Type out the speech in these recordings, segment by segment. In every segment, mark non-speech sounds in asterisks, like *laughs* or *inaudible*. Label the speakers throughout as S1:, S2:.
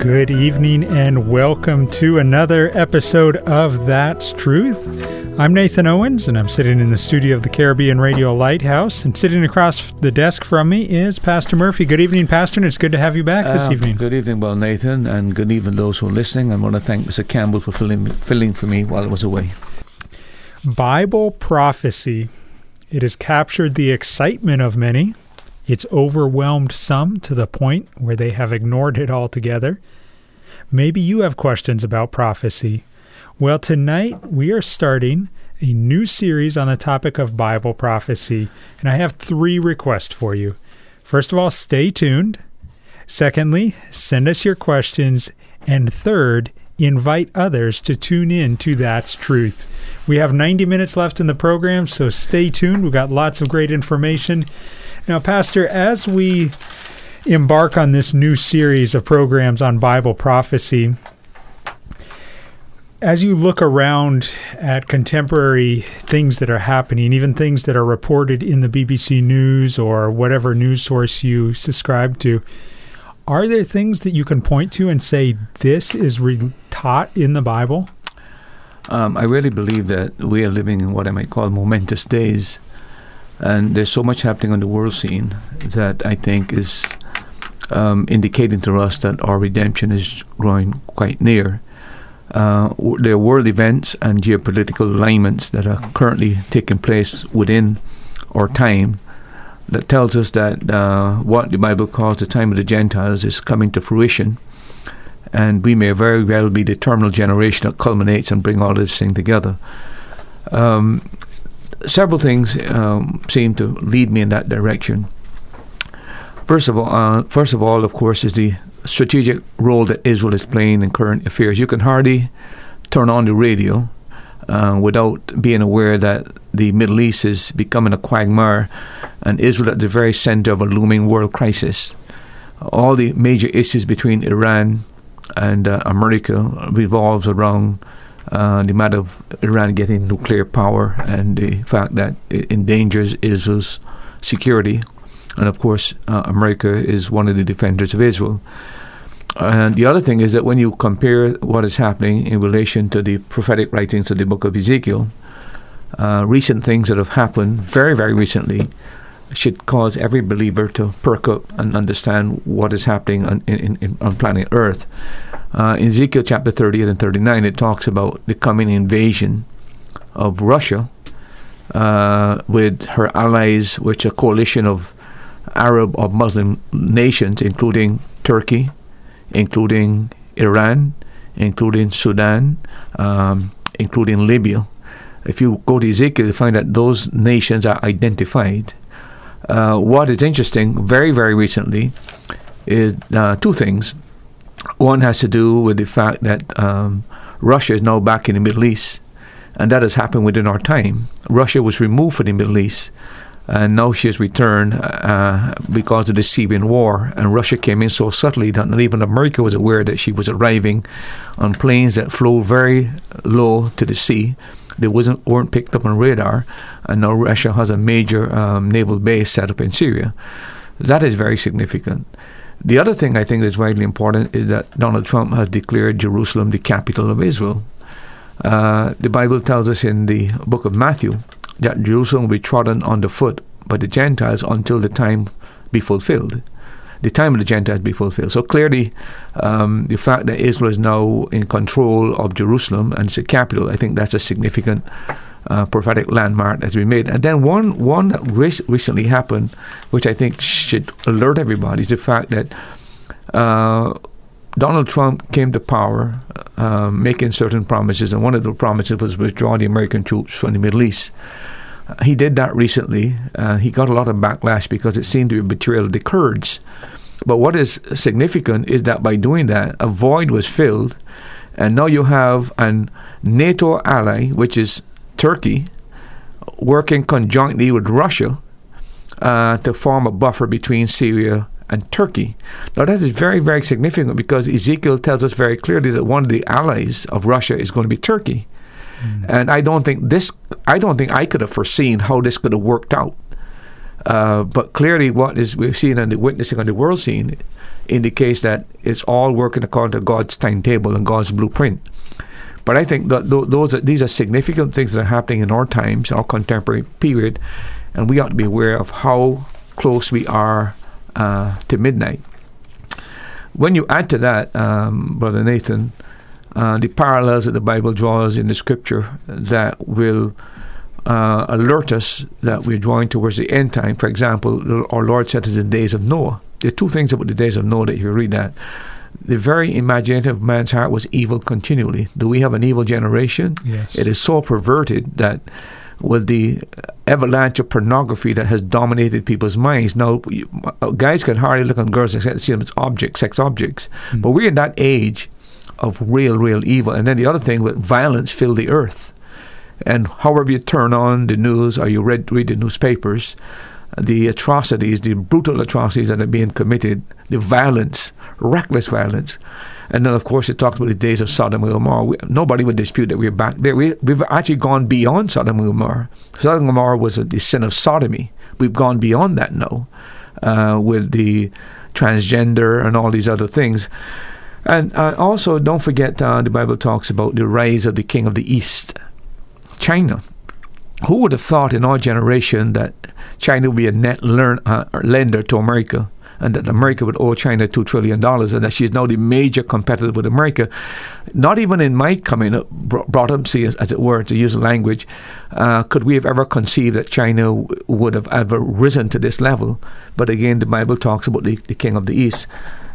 S1: Good evening and welcome to another episode of That's Truth. I'm Nathan Owens and I'm sitting in the studio of the Caribbean Radio Lighthouse. And sitting across the desk from me is Pastor Murphy. Good evening, Pastor, and it's good to have you back this
S2: uh,
S1: evening.
S2: Good evening, well, Nathan, and good evening those who are listening. I want to thank Mr. Campbell for filling, filling for me while I was away.
S1: Bible prophecy. It has captured the excitement of many it's overwhelmed some to the point where they have ignored it altogether. Maybe you have questions about prophecy. Well, tonight we are starting a new series on the topic of Bible prophecy, and I have three requests for you. First of all, stay tuned. Secondly, send us your questions. And third, invite others to tune in to That's Truth. We have 90 minutes left in the program, so stay tuned. We've got lots of great information. Now, Pastor, as we embark on this new series of programs on Bible prophecy, as you look around at contemporary things that are happening, even things that are reported in the BBC News or whatever news source you subscribe to, are there things that you can point to and say this is re- taught in the Bible?
S2: Um, I really believe that we are living in what I might call momentous days and there's so much happening on the world scene that I think is um, indicating to us that our redemption is growing quite near. Uh, there are world events and geopolitical alignments that are currently taking place within our time that tells us that uh, what the Bible calls the time of the Gentiles is coming to fruition. And we may very well be the terminal generation that culminates and bring all this thing together. Um, several things um, seem to lead me in that direction. First of all, uh, first of all, of course, is the strategic role that Israel is playing in current affairs. You can hardly turn on the radio uh, without being aware that the Middle East is becoming a quagmire, and Israel at the very center of a looming world crisis. All the major issues between Iran and uh, America revolves around uh, the matter of Iran getting nuclear power and the fact that it endangers Israel's security. And of course, uh, America is one of the defenders of Israel. And the other thing is that when you compare what is happening in relation to the prophetic writings of the book of Ezekiel, uh, recent things that have happened very, very recently should cause every believer to perk up and understand what is happening on, in, in, on planet Earth. Uh, in Ezekiel chapter 38 and 39, it talks about the coming invasion of Russia uh, with her allies, which a coalition of Arab or Muslim nations, including Turkey, including Iran, including Sudan, um, including Libya. If you go to Ezekiel, you find that those nations are identified. Uh, what is interesting, very, very recently, is uh, two things. One has to do with the fact that um, Russia is now back in the Middle East, and that has happened within our time. Russia was removed from the Middle East, and now she has returned uh, because of the Syrian war. And Russia came in so subtly that not even America was aware that she was arriving on planes that flew very low to the sea. They wasn't weren't picked up on radar, and now Russia has a major um, naval base set up in Syria. That is very significant. The other thing I think that's vitally important is that Donald Trump has declared Jerusalem the capital of Israel. Uh, the Bible tells us in the book of Matthew that Jerusalem will be trodden underfoot by the Gentiles until the time be fulfilled. the time of the Gentiles be fulfilled. So clearly, um, the fact that Israel is now in control of Jerusalem and it's a capital, I think that's a significant uh, prophetic landmark that's been made. And then one one that re- recently happened, which I think should alert everybody, is the fact that uh, Donald Trump came to power uh, making certain promises, and one of the promises was withdraw the American troops from the Middle East. Uh, he did that recently. Uh, he got a lot of backlash because it seemed to be of the Kurds. But what is significant is that by doing that, a void was filled, and now you have an NATO ally, which is Turkey, working conjointly with Russia uh, to form a buffer between Syria and Turkey. Now, that is very, very significant because Ezekiel tells us very clearly that one of the allies of Russia is going to be Turkey. Mm. And I don't think this, I don't think I could have foreseen how this could have worked out. Uh, but clearly, what is we've seen and witnessing on the world scene indicates that it's all working according to God's timetable and God's blueprint. But I think that those these are significant things that are happening in our times, our contemporary period, and we ought to be aware of how close we are uh, to midnight. When you add to that, um, Brother Nathan, uh, the parallels that the Bible draws in the Scripture that will uh, alert us that we're drawing towards the end time. For example, our Lord said in the days of Noah. There are two things about the days of Noah that if you read that. The very imaginative man's heart was evil continually. Do we have an evil generation?
S3: Yes.
S2: It is so perverted that with the avalanche of pornography that has dominated people's minds. Now, guys can hardly look on girls and see them as objects, sex objects. Mm. But we're in that age of real, real evil. And then the other thing, with violence fill the earth. And however you turn on the news or you read, read the newspapers, the atrocities, the brutal atrocities that are being committed, the violence, reckless violence. And then, of course, it talks about the days of Sodom and Gomorrah. We, nobody would dispute that we're back there. We, have actually gone beyond Sodom and Gomorrah. Sodom and Gomorrah was a, the sin of sodomy. We've gone beyond that now uh, with the transgender and all these other things. And uh, also, don't forget, uh, the Bible talks about the rise of the king of the East, China. Who would have thought in our generation that China would be a net learn, uh, lender to America? and that America would owe China $2 trillion and that she is now the major competitor with America. Not even in my coming up, brought up, see, as, it were, to use language, uh, could we have ever conceived that China w- would have ever risen to this level. But again, the Bible talks about the, the king of the East.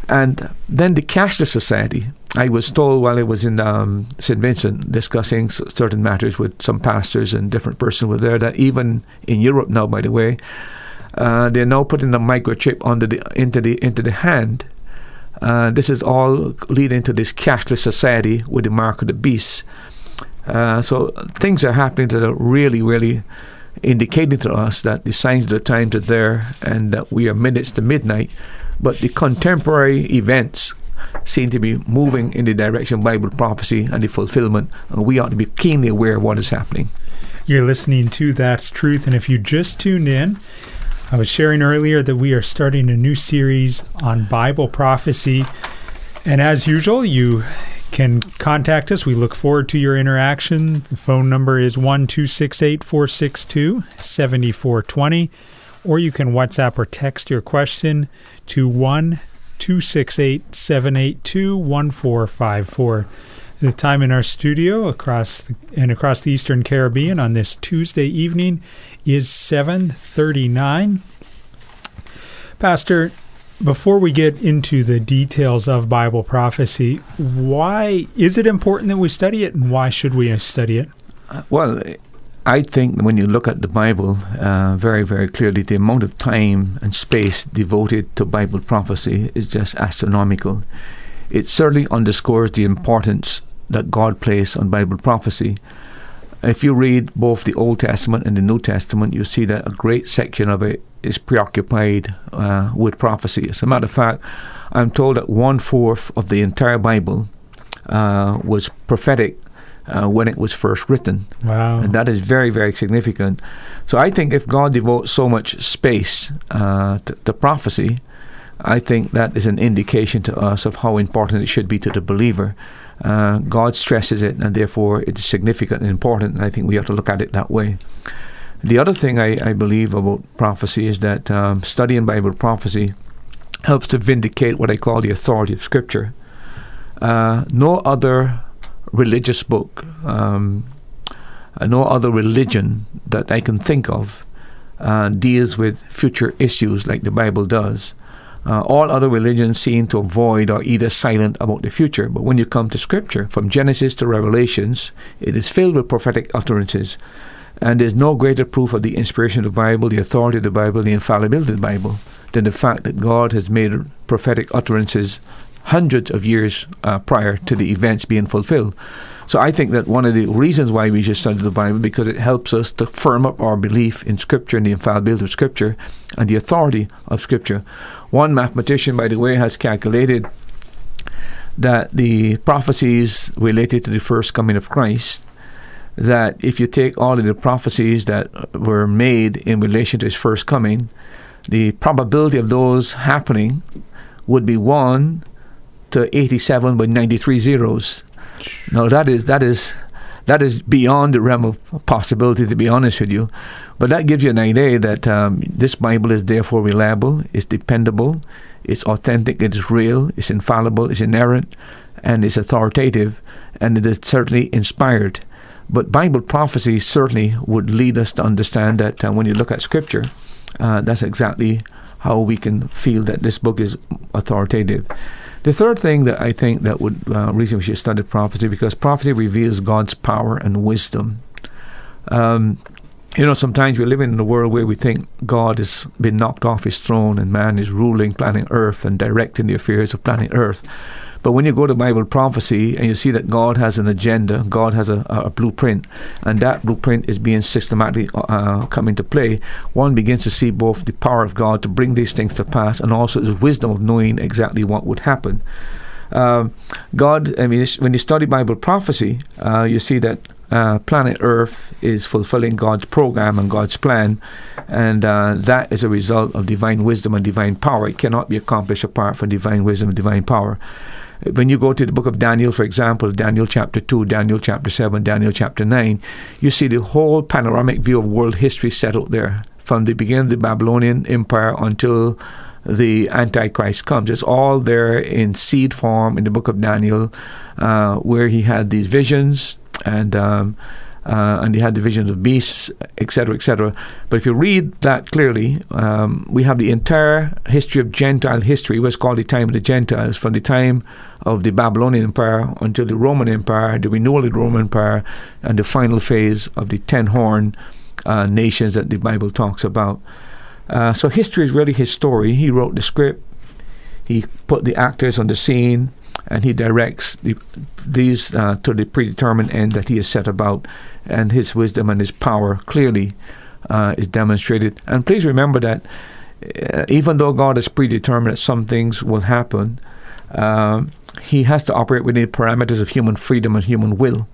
S2: And then the cashless society. I was told while I was in um, St. Vincent discussing certain matters with some pastors and different persons were there that even in Europe now, by the way, uh, they're now putting the microchip under the into the into the hand. Uh, this is all leading to this cashless society with the mark of the beast. Uh, so things are happening that are really, really indicating to us that the signs of the times are there and that we are minutes to midnight. But the contemporary events seem to be moving in the direction of Bible prophecy and the fulfillment, and we ought to be keenly aware of what is happening.
S3: You're listening to That's Truth, and if you just tuned in, I was sharing earlier that we are starting a new series on Bible prophecy. And as usual, you can contact us. We look forward to your interaction. The phone number is 1 462 7420, or you can WhatsApp or text your question to 1 782 1454 the time in our studio across the, and across the Eastern Caribbean on this Tuesday evening is 7:39. Pastor, before we get into the details of Bible prophecy, why is it important that we study it and why should we study it?
S2: Well, I think when you look at the Bible uh, very, very clearly, the amount of time and space devoted to Bible prophecy is just astronomical. It certainly underscores the importance that God placed on Bible prophecy. If you read both the Old Testament and the New Testament, you see that a great section of it is preoccupied uh, with prophecy. As a matter of fact, I'm told that one fourth of the entire Bible uh, was prophetic uh, when it was first written.
S3: Wow.
S2: And that is very, very significant. So I think if God devotes so much space uh, to, to prophecy, I think that is an indication to us of how important it should be to the believer. Uh, God stresses it, and therefore it's significant and important. And I think we have to look at it that way. The other thing I, I believe about prophecy is that um, studying Bible prophecy helps to vindicate what I call the authority of Scripture. Uh, no other religious book, um, no other religion that I can think of uh, deals with future issues like the Bible does. Uh, all other religions seem to avoid or either silent about the future. But when you come to Scripture, from Genesis to Revelations, it is filled with prophetic utterances. And there's no greater proof of the inspiration of the Bible, the authority of the Bible, the infallibility of the Bible, than the fact that God has made prophetic utterances hundreds of years uh, prior to the events being fulfilled. So I think that one of the reasons why we should study the Bible because it helps us to firm up our belief in Scripture and the infallibility of Scripture and the authority of Scripture. One mathematician, by the way, has calculated that the prophecies related to the first coming of Christ that if you take all of the prophecies that were made in relation to his first coming, the probability of those happening would be 1 to 87 with 93 zeros. Now that is that is that is beyond the realm of possibility, to be honest with you. But that gives you an idea that um, this Bible is therefore reliable, it's dependable, it's authentic, it's real, it's infallible, it's inerrant, and it's authoritative, and it is certainly inspired. But Bible prophecy certainly would lead us to understand that uh, when you look at Scripture, uh, that's exactly how we can feel that this book is authoritative. The third thing that I think that would uh, reason we should study prophecy because prophecy reveals God's power and wisdom. Um, you know, sometimes we live in a world where we think God has been knocked off his throne and man is ruling planet Earth and directing the affairs of planet Earth. But when you go to Bible prophecy and you see that God has an agenda, God has a, a blueprint, and that blueprint is being systematically uh, come into play, one begins to see both the power of God to bring these things to pass and also His wisdom of knowing exactly what would happen. Uh, God, I mean, when you study Bible prophecy, uh, you see that uh, planet Earth is fulfilling God's program and God's plan, and uh, that is a result of divine wisdom and divine power. It cannot be accomplished apart from divine wisdom and divine power. When you go to the book of Daniel, for example, Daniel chapter 2, Daniel chapter 7, Daniel chapter 9, you see the whole panoramic view of world history set out there from the beginning of the Babylonian Empire until the Antichrist comes. It's all there in seed form in the book of Daniel, uh, where he had these visions and. Um, uh, and he had the visions of beasts, etc., etc. But if you read that clearly, um, we have the entire history of Gentile history, what's called the time of the Gentiles, from the time of the Babylonian Empire until the Roman Empire, the renewal of the Roman Empire, and the final phase of the ten horn uh, nations that the Bible talks about. Uh, so history is really his story. He wrote the script. He put the actors on the scene and he directs the, these uh, to the predetermined end that he has set about, and his wisdom and his power clearly uh, is demonstrated. And please remember that uh, even though God is predetermined that some things will happen, um, he has to operate within the parameters of human freedom and human will.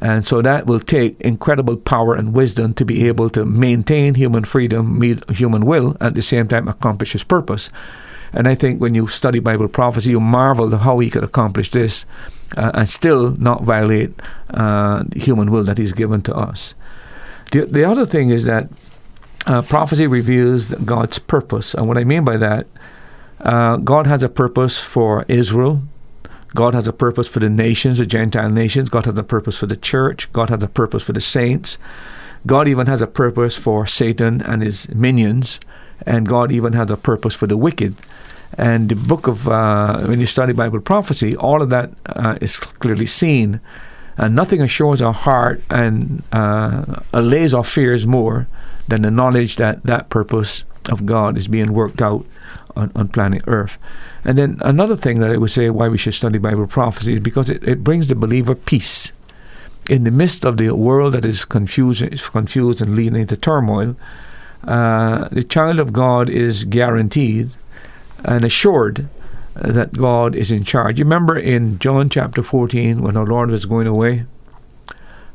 S2: And so that will take incredible power and wisdom to be able to maintain human freedom, meet human will, at the same time accomplish his purpose. And I think when you study Bible prophecy, you marvel at how he could accomplish this uh, and still not violate uh, the human will that he's given to us. The, the other thing is that uh, prophecy reveals God's purpose. And what I mean by that, uh, God has a purpose for Israel. God has a purpose for the nations, the Gentile nations. God has a purpose for the church. God has a purpose for the saints. God even has a purpose for Satan and his minions. And God even has a purpose for the wicked. And the book of, uh, when you study Bible prophecy, all of that uh, is clearly seen. And nothing assures our heart and uh, allays our fears more than the knowledge that that purpose of God is being worked out on, on planet Earth. And then another thing that I would say why we should study Bible prophecy is because it, it brings the believer peace. In the midst of the world that is confused, is confused and leading into turmoil, uh, the child of God is guaranteed and assured that God is in charge. You remember in John chapter 14 when our Lord was going away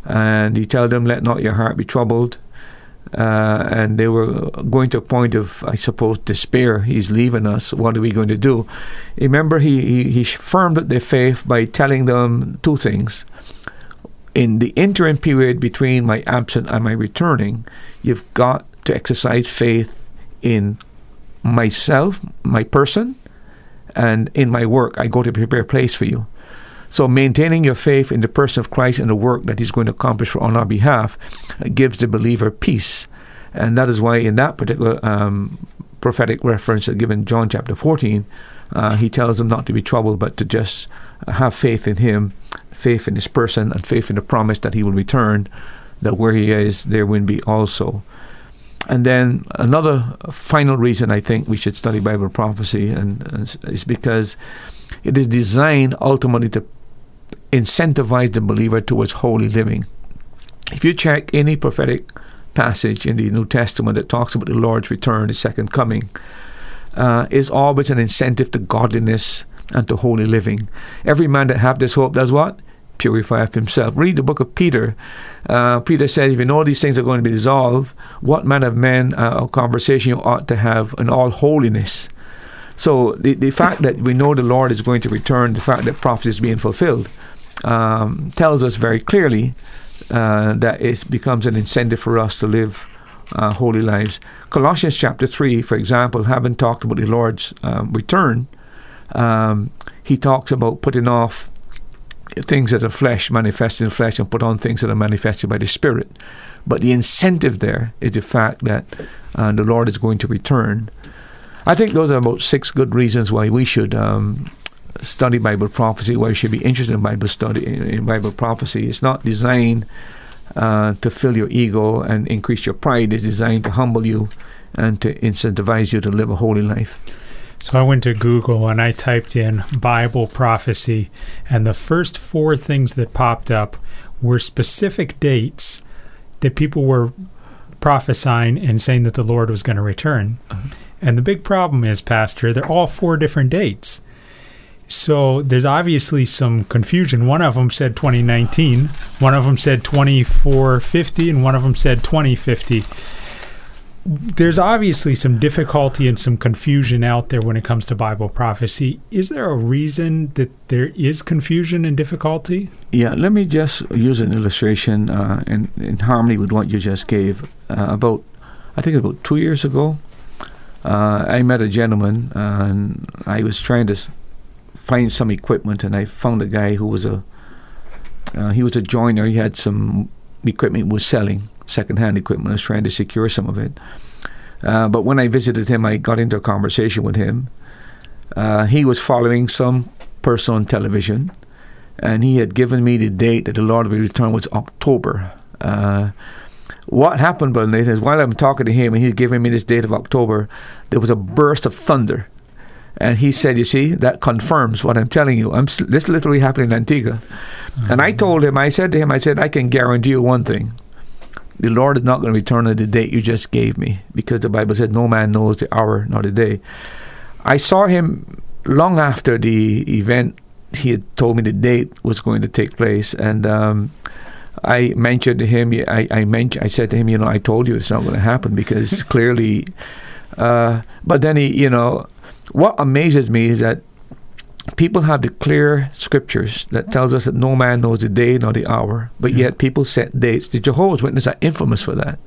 S2: and he told them, Let not your heart be troubled. Uh, and they were going to a point of, I suppose, despair. He's leaving us. What are we going to do? Remember, he, he, he firmed their faith by telling them two things. In the interim period between my absence and my returning, you've got to exercise faith in myself, my person, and in my work, I go to prepare a place for you. So maintaining your faith in the person of Christ and the work that He's going to accomplish on our behalf gives the believer peace, and that is why in that particular um, prophetic reference given in John chapter 14, uh, He tells them not to be troubled, but to just have faith in Him, faith in His person, and faith in the promise that He will return. That where He is, there will be also. And then another final reason I think we should study Bible prophecy and, and is because it is designed ultimately to incentivize the believer towards holy living. If you check any prophetic passage in the New Testament that talks about the Lord's return, the second coming, uh, is always an incentive to godliness and to holy living. Every man that have this hope does what? Purify himself. Read the book of Peter. Uh, Peter said, if you know these things are going to be dissolved, what manner of men uh, or conversation you ought to have in all holiness. So the, the fact that we know the Lord is going to return, the fact that prophecy is being fulfilled, um, tells us very clearly uh, that it becomes an incentive for us to live uh, holy lives. Colossians chapter 3, for example, having talked about the Lord's um, return, um, he talks about putting off things that are flesh, manifested in flesh, and put on things that are manifested by the Spirit. But the incentive there is the fact that uh, the Lord is going to return. I think those are about six good reasons why we should um, study Bible prophecy, why we should be interested in Bible study, in Bible prophecy. It's not designed uh, to fill your ego and increase your pride. It's designed to humble you and to incentivize you to live a holy life.
S1: So I went to Google and I typed in Bible prophecy, and the first four things that popped up were specific dates that people were prophesying and saying that the Lord was going to return. Uh-huh. And the big problem is, Pastor, they're all four different dates. So there's obviously some confusion. One of them said 2019, one of them said 2450, and one of them said 2050. There's obviously some difficulty and some confusion out there when it comes to Bible prophecy. Is there a reason that there is confusion and difficulty?
S2: Yeah, let me just use an illustration uh, in, in harmony with what you just gave. Uh, about, I think about two years ago, uh, I met a gentleman and I was trying to find some equipment, and I found a guy who was a uh, he was a joiner. He had some equipment was selling secondhand equipment. I was trying to secure some of it. Uh, but when I visited him, I got into a conversation with him. Uh, he was following some person on television, and he had given me the date that the Lord will return was October. Uh, what happened, Brother Nathan, is while I'm talking to him and he's giving me this date of October, there was a burst of thunder and he said, You see, that confirms what I'm telling you. I'm, this literally happened in Antigua. Mm-hmm. And I told him, I said to him, I said, I can guarantee you one thing. The Lord is not going to return at the date you just gave me because the Bible said, No man knows the hour nor the day. I saw him long after the event. He had told me the date was going to take place. And um, I mentioned to him, I, I, mentioned, I said to him, You know, I told you it's not going to happen because *laughs* clearly. Uh, but then he, you know, what amazes me is that people have the clear scriptures that tells us that no man knows the day nor the hour, but yet people set dates. The Jehovah's Witnesses are infamous for that.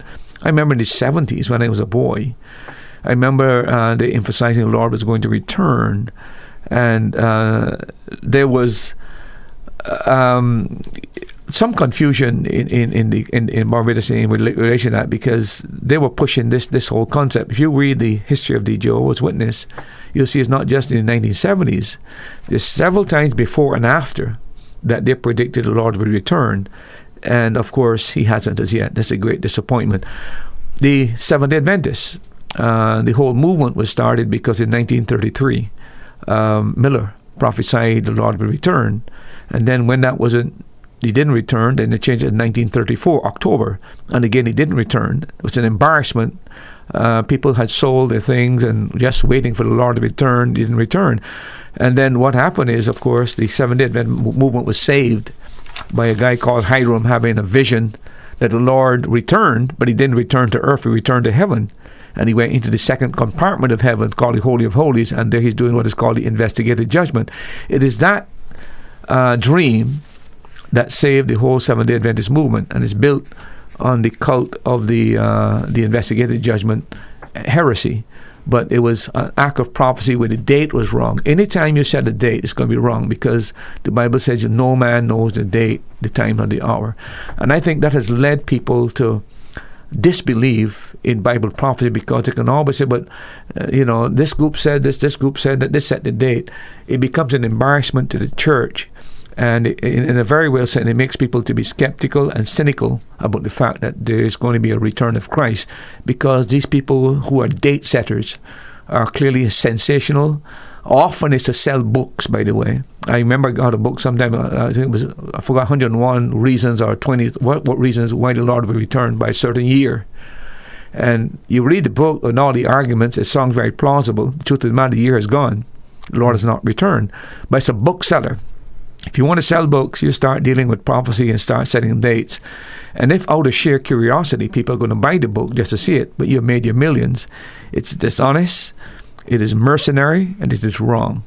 S2: I remember in the 70s when I was a boy, I remember uh, they emphasizing the Lord was going to return, and uh, there was um, some confusion in, in, in the in, in Barbados in relation to that because they were pushing this this whole concept. If you read the history of the Jehovah's Witness, you'll see it's not just in the 1970s. There's several times before and after that they predicted the Lord would return. And of course, he hasn't as yet. That's a great disappointment. The Seventh Adventists, uh, the whole movement was started because in 1933, um, Miller prophesied the Lord would return. And then when that wasn't he didn't return. Then they changed it in 1934, October. And again, he didn't return. It was an embarrassment uh, people had sold their things and just waiting for the Lord to return, didn't return. And then what happened is, of course, the Seventh day Adventist movement was saved by a guy called Hiram having a vision that the Lord returned, but he didn't return to earth, he returned to heaven. And he went into the second compartment of heaven called the Holy of Holies, and there he's doing what is called the investigated judgment. It is that uh, dream that saved the whole Seventh day Adventist movement and is built on the cult of the uh, the investigated judgment heresy. but it was an act of prophecy where the date was wrong. Anytime you set a date, it's going to be wrong because the Bible says no man knows the date, the time, or the hour. And I think that has led people to disbelieve in Bible prophecy because they can always say, but, uh, you know, this group said this, this group said that, this set the date. It becomes an embarrassment to the church and in, in, a very well sense, it makes people to be skeptical and cynical about the fact that there is going to be a return of Christ, because these people who are date setters are clearly sensational. Often it's to sell books, by the way. I remember I got a book sometime. Uh, I think it was I forgot 101 reasons or 20 what, what reasons why the Lord will return by a certain year. And you read the book and all the arguments. It sounds very plausible. The truth of the matter, the year is gone. The Lord has not returned. But it's a bookseller if you want to sell books, you start dealing with prophecy and start setting dates. And if out of sheer curiosity, people are going to buy the book just to see it, but you've made your millions, it's dishonest, it is mercenary, and it is wrong.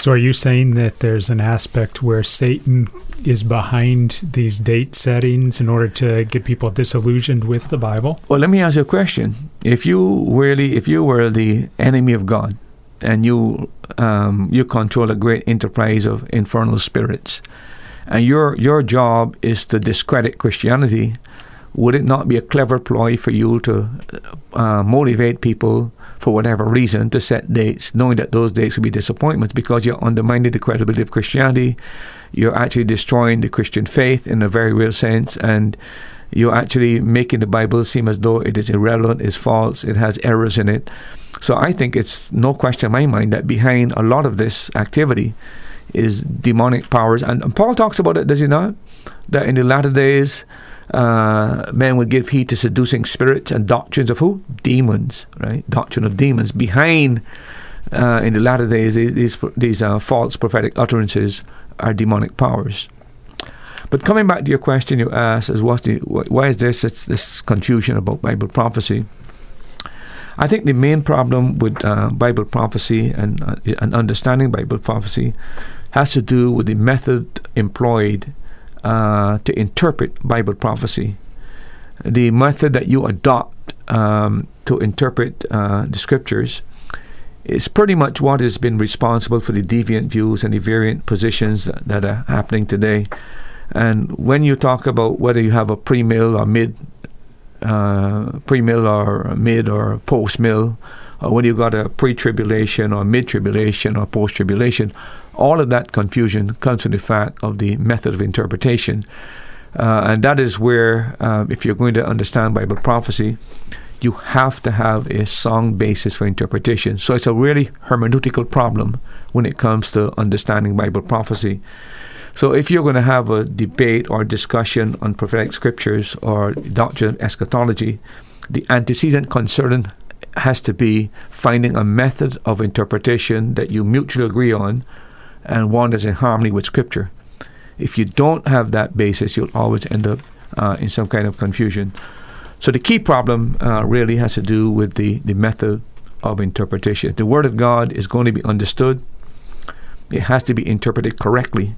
S1: So, are you saying that there's an aspect where Satan is behind these date settings in order to get people disillusioned with the Bible?
S2: Well, let me ask you a question. If you really, if you were the enemy of God, and you um, you control a great enterprise of infernal spirits, and your your job is to discredit Christianity. Would it not be a clever ploy for you to uh, motivate people for whatever reason to set dates, knowing that those dates will be disappointments because you're undermining the credibility of Christianity, you're actually destroying the Christian faith in a very real sense, and you're actually making the Bible seem as though it is irrelevant, it's false, it has errors in it. So I think it's no question in my mind that behind a lot of this activity is demonic powers. And, and Paul talks about it, does he not? That in the latter days, uh, men would give heed to seducing spirits and doctrines of who? Demons, right? Doctrine of demons. Behind, uh, in the latter days, these, these uh, false prophetic utterances are demonic powers. But coming back to your question you asked, is what the, why is there such this confusion about Bible prophecy? I think the main problem with uh, Bible prophecy and, uh, and understanding Bible prophecy has to do with the method employed uh, to interpret Bible prophecy. The method that you adopt um, to interpret uh, the scriptures is pretty much what has been responsible for the deviant views and the variant positions that are happening today. And when you talk about whether you have a pre-mill or mid uh, pre-mill or mid or post-mill, or when you've got a pre-tribulation or mid-tribulation or post-tribulation, all of that confusion comes from the fact of the method of interpretation. Uh, and that is where, uh, if you're going to understand Bible prophecy, you have to have a sound basis for interpretation. So it's a really hermeneutical problem when it comes to understanding Bible prophecy. So if you're going to have a debate or discussion on prophetic scriptures or doctrine of eschatology, the antecedent concern has to be finding a method of interpretation that you mutually agree on and one that's in harmony with scripture. If you don't have that basis, you'll always end up uh, in some kind of confusion. So the key problem uh, really has to do with the, the method of interpretation. If the Word of God is going to be understood, it has to be interpreted correctly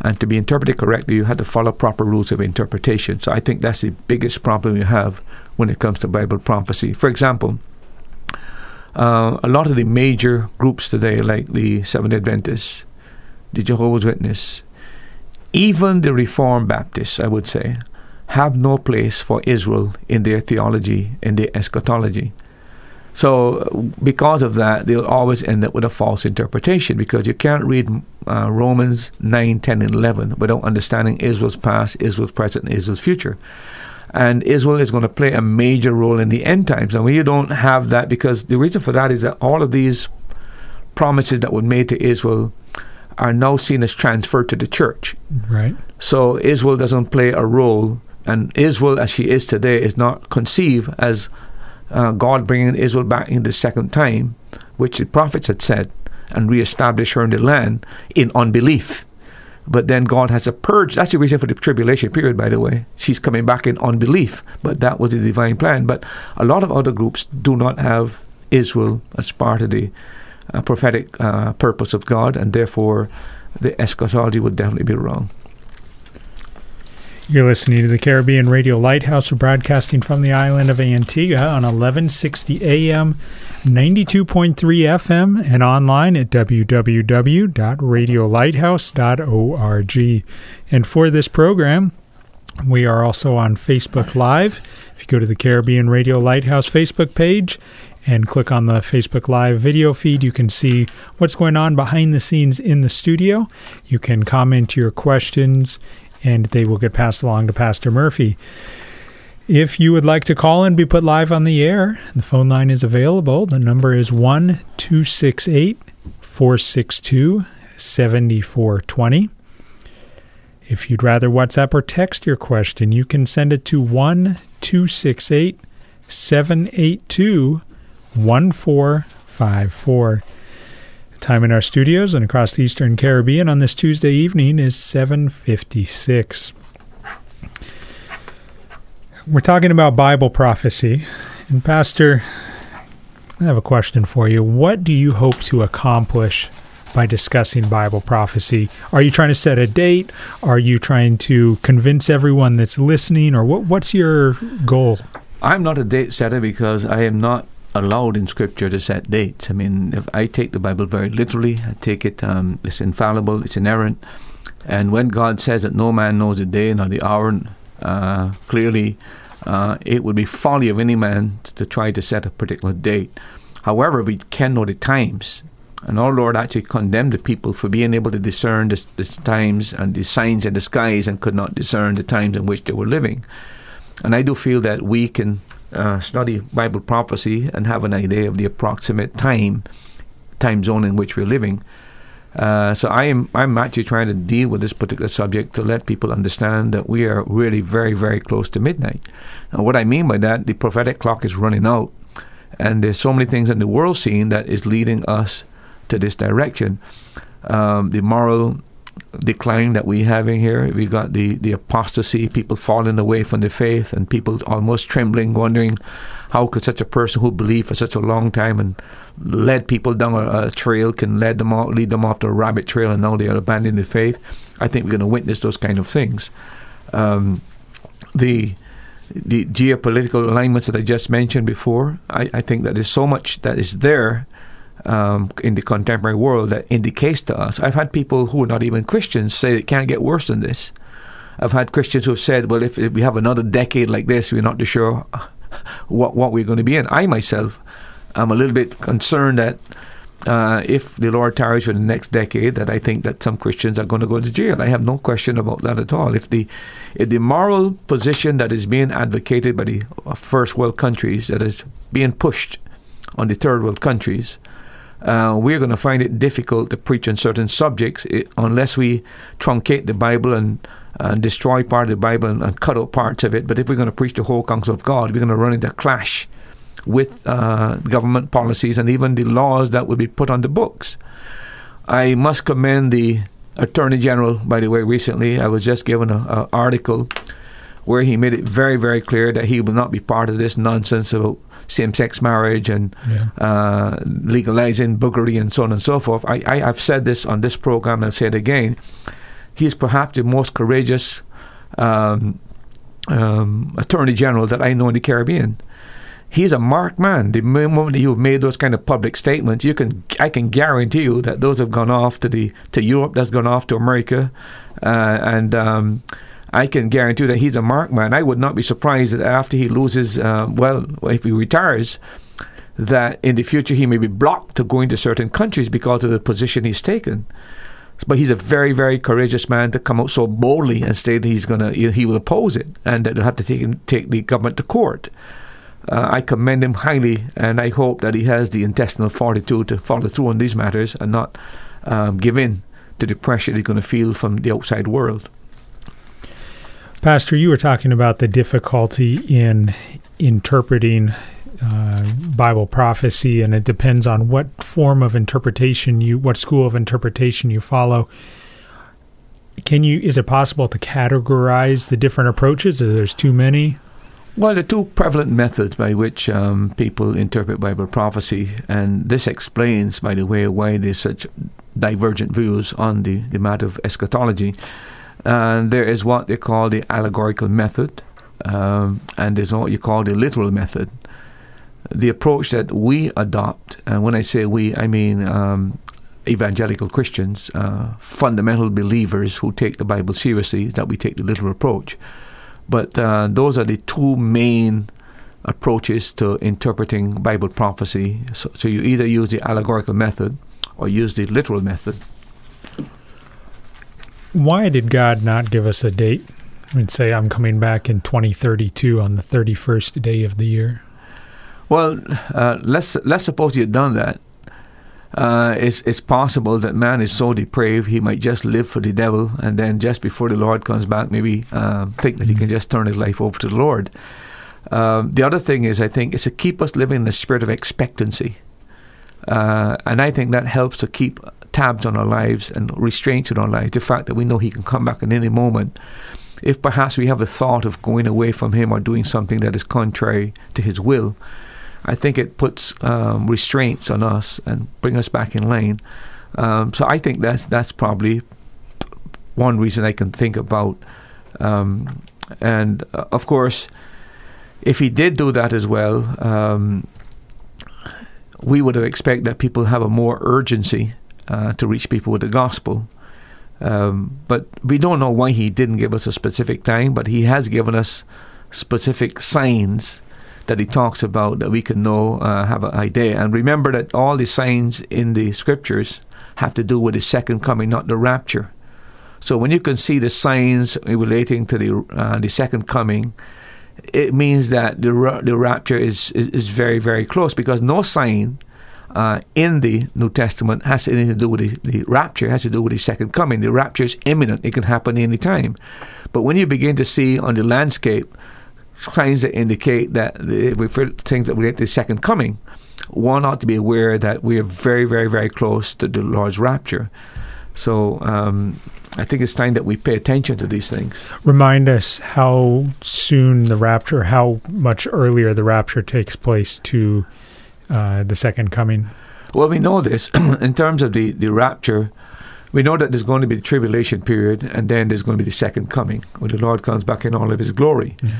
S2: and to be interpreted correctly, you have to follow proper rules of interpretation. So I think that's the biggest problem you have when it comes to Bible prophecy. For example, uh, a lot of the major groups today, like the Seventh Adventists, the Jehovah's Witness, even the Reformed Baptists, I would say, have no place for Israel in their theology, in their eschatology. So, because of that, they'll always end up with a false interpretation because you can't read uh, Romans 9, 10, and 11 without understanding Israel's past, Israel's present, and Israel's future. And Israel is going to play a major role in the end times. And when you don't have that, because the reason for that is that all of these promises that were made to Israel are now seen as transferred to the church.
S1: Right.
S2: So Israel doesn't play a role, and Israel, as she is today, is not conceived as uh, God bringing Israel back in the second time, which the prophets had said, and reestablish her in the land in unbelief. But then God has a purge. That's the reason for the tribulation period, by the way. She's coming back in unbelief. But that was the divine plan. But a lot of other groups do not have Israel as part of the uh, prophetic uh, purpose of God, and therefore the eschatology would definitely be wrong.
S1: You're listening to the Caribbean Radio Lighthouse. We're broadcasting from the island of Antigua on 1160 AM, 92.3 FM, and online at www.radiolighthouse.org. And for this program, we are also on Facebook Live. If you go to the Caribbean Radio Lighthouse Facebook page and click on the Facebook Live video feed, you can see what's going on behind the scenes in the studio. You can comment your questions and they will get passed along to Pastor Murphy. If you would like to call and be put live on the air, the phone line is available. The number is 1 268 462 7420. If you'd rather WhatsApp or text your question, you can send it to 1 268 782 1454. Time in our studios and across the Eastern Caribbean on this Tuesday evening is 7:56. We're talking about Bible prophecy. And Pastor, I have a question for you. What do you hope to accomplish by discussing Bible prophecy? Are you trying to set a date? Are you trying to convince everyone that's listening or what what's your goal?
S2: I'm not a date setter because I am not allowed in Scripture to set dates. I mean, if I take the Bible very literally, I take it, um, it's infallible, it's inerrant. And when God says that no man knows the day nor the hour, uh, clearly uh, it would be folly of any man to try to set a particular date. However, we can know the times. And our Lord actually condemned the people for being able to discern the, the times and the signs in the skies and could not discern the times in which they were living. And I do feel that we can uh, study Bible prophecy and have an idea of the approximate time time zone in which we're living. Uh, so I am I'm actually trying to deal with this particular subject to let people understand that we are really very very close to midnight. And what I mean by that, the prophetic clock is running out, and there's so many things in the world scene that is leading us to this direction. Um, the moral decline that we have in here. We got the, the apostasy, people falling away from the faith, and people almost trembling, wondering how could such a person who believed for such a long time and led people down a, a trail can lead them off, lead them off a rabbit trail, and now they are abandoning the faith. I think we're going to witness those kind of things. Um, the the geopolitical alignments that I just mentioned before, I, I think that there's so much that is there um, in the contemporary world that indicates to us. I've had people who are not even Christians say it can't get worse than this. I've had Christians who have said, well, if, if we have another decade like this, we're not too sure *laughs* what, what we're going to be in. I myself am a little bit concerned that uh, if the Lord tarries for the next decade, that I think that some Christians are going to go to jail. I have no question about that at all. If the if the moral position that is being advocated by the first world countries, that is being pushed on the third world countries, uh, we're going to find it difficult to preach on certain subjects it, unless we truncate the Bible and, and destroy part of the Bible and, and, cut out parts of it. But if we're going to preach the whole counsel of God, we're going to run into clash with uh, government policies and even the laws that will be put on the books. I must commend the Attorney General, by the way, recently. I was just given an article where he made it very, very clear that he will not be part of this nonsense about same-sex marriage and yeah. uh, legalizing buggery and so on and so forth. I, I, have said this on this program and I'll say it again. He is perhaps the most courageous um, um, attorney general that I know in the Caribbean. He's a marked man. The moment that you've made those kind of public statements, you can I can guarantee you that those have gone off to the to Europe, that's gone off to America, uh, and um, I can guarantee that he's a mark man. I would not be surprised that after he loses, uh, well, if he retires, that in the future he may be blocked to going to certain countries because of the position he's taken. But he's a very, very courageous man to come out so boldly and say that he's gonna he will oppose it and that he'll have to take take the government to court. Uh, I commend him highly, and I hope that he has the intestinal fortitude to follow through on these matters and not um, give in to the pressure he's going to feel from the outside world.
S1: Pastor, you were talking about the difficulty in interpreting uh, Bible prophecy, and it depends on what form of interpretation you, what school of interpretation you follow. Can you? Is it possible to categorize the different approaches? Or there's too many.
S2: Well, the two prevalent methods by which um, people interpret Bible prophecy, and this explains, by the way, why there's such divergent views on the, the matter of eschatology. And there is what they call the allegorical method, um, and there's what you call the literal method. The approach that we adopt, and when I say we, I mean um, evangelical Christians, uh, fundamental believers who take the Bible seriously, that we take the literal approach. But uh, those are the two main approaches to interpreting Bible prophecy. So, so, you either use the allegorical method or use the literal method.
S1: Why did God not give us a date and say, I'm coming back in 2032 on the 31st day of the year?
S2: Well, uh, let's let's suppose you've done that uh, it's, it's possible that man is so depraved he might just live for the devil and then just before the Lord comes back, maybe uh, think that he can just turn his life over to the Lord. Um, the other thing is, I think, is to keep us living in the spirit of expectancy. Uh, and I think that helps to keep tabs on our lives and restraints on our lives. The fact that we know he can come back at any moment. If perhaps we have the thought of going away from him or doing something that is contrary to his will, I think it puts um, restraints on us and bring us back in line. Um, so I think that's that's probably one reason I can think about. Um, and uh, of course, if he did do that as well, um, we would have expected that people have a more urgency uh, to reach people with the gospel. Um, but we don't know why he didn't give us a specific time, but he has given us specific signs that he talks about that we can know, uh, have an idea. And remember that all the signs in the scriptures have to do with the second coming, not the rapture. So when you can see the signs relating to the uh, the second coming, it means that the the rapture is, is, is very very close because no sign uh, in the New Testament has anything to do with the, the rapture. Has to do with the second coming. The rapture is imminent; it can happen any time. But when you begin to see on the landscape signs that indicate that we things that relate to the second coming, one ought to be aware that we are very, very, very close to the Lord's rapture. So um, I think it's time that we pay attention to these things.
S1: Remind us how soon the rapture, how much earlier the rapture takes place to uh, the second coming.
S2: Well, we know this *clears throat* in terms of the, the rapture. We know that there's going to be the tribulation period, and then there's going to be the second coming, when the Lord comes back in all of His glory. Mm-hmm.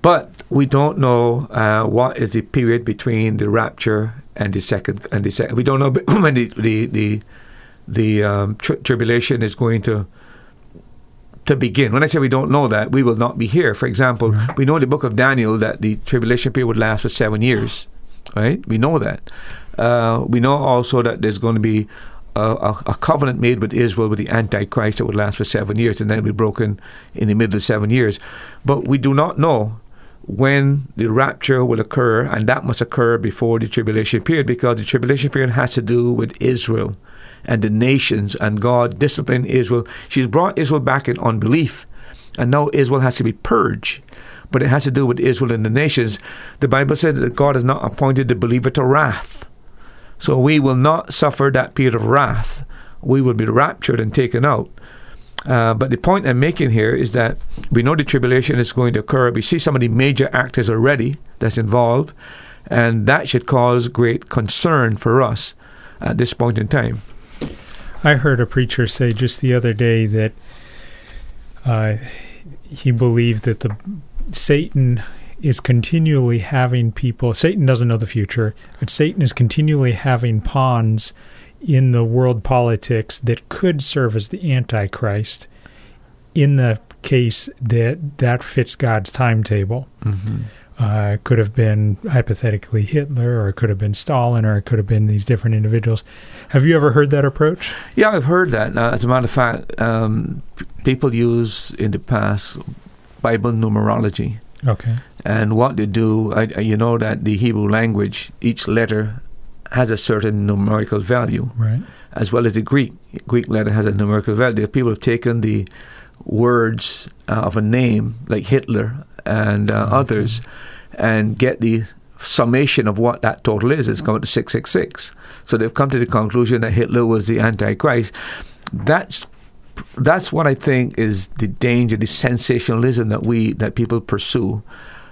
S2: But we don't know uh, what is the period between the rapture and the second and the second. We don't know *clears throat* when the the the, the um, tri- tribulation is going to to begin. When I say we don't know that, we will not be here. For example, we know in the book of Daniel that the tribulation period would last for seven years. Right? We know that. Uh, we know also that there's going to be a, a, covenant made with Israel with the Antichrist that would last for seven years and then be broken in the middle of seven years. But we do not know when the rapture will occur, and that must occur before the tribulation period because the tribulation period has to do with Israel and the nations, and God disciplined Israel. She's brought Israel back in unbelief, and now Israel has to be purged. But it has to do with Israel and the nations. The Bible says that God has not appointed the believer to wrath. So we will not suffer that period of wrath. We will be raptured and taken out. Uh, but the point I'm making here is that we know the tribulation is going to occur. We see some of the major actors already that's involved, and that should cause great concern for us at this point in time.
S1: I heard a preacher say just the other day that uh, he believed that the Satan is continually having people. Satan doesn't know the future, but Satan is continually having pawns in the world politics that could serve as the Antichrist in the case that that fits God's timetable. Mm-hmm. Uh, it could have been hypothetically Hitler, or it could have been Stalin, or it could have been these different individuals. Have you ever heard that approach?
S2: Yeah, I've heard that. Uh, as a matter of fact, um, people use in the past Bible numerology.
S1: Okay.
S2: And what they do, I, you know that the Hebrew language, each letter has a certain numerical value,
S1: right.
S2: as well as the Greek. Greek letter has a numerical value. People have taken the words uh, of a name like Hitler and uh, okay. others and get the summation of what that total is. It's come to 666. So they've come to the conclusion that Hitler was the Antichrist. That's that's what I think is the danger, the sensationalism that we that people pursue.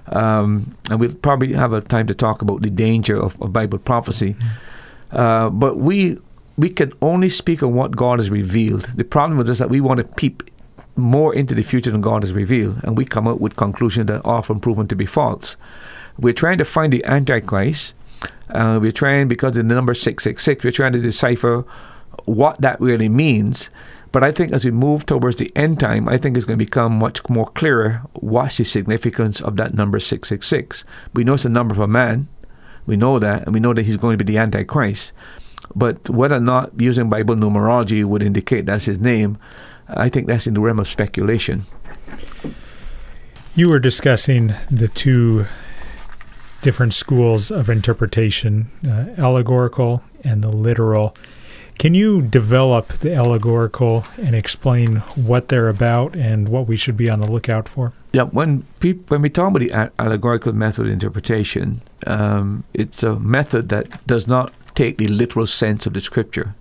S2: Um, and we'll probably have a time to talk about the danger of, of Bible prophecy. Mm-hmm. Uh, but we we can only speak on what God has revealed. The problem with this is that we want to peep more into the future than God has revealed, and we come up with conclusions that are often proven to be false. We're trying to find the Antichrist. Uh, we're trying, because of the number 666, we're trying to decipher what that really means. But I think as we move towards the end time, I think it's going to become much more clearer what's the significance of that number 666. We know it's the number of a man. We know that, and we know that he's going to be the Antichrist. But whether or not using Bible numerology would indicate that's his name, I think that's in the realm of speculation.
S1: You were discussing the two different schools of interpretation uh, allegorical and the literal. Can you develop the allegorical and explain what they're about and what we should be on the lookout for?
S2: Yeah, when peop- when we talk about the allegorical method of interpretation, um, it's a method that does not take the literal sense of the scripture.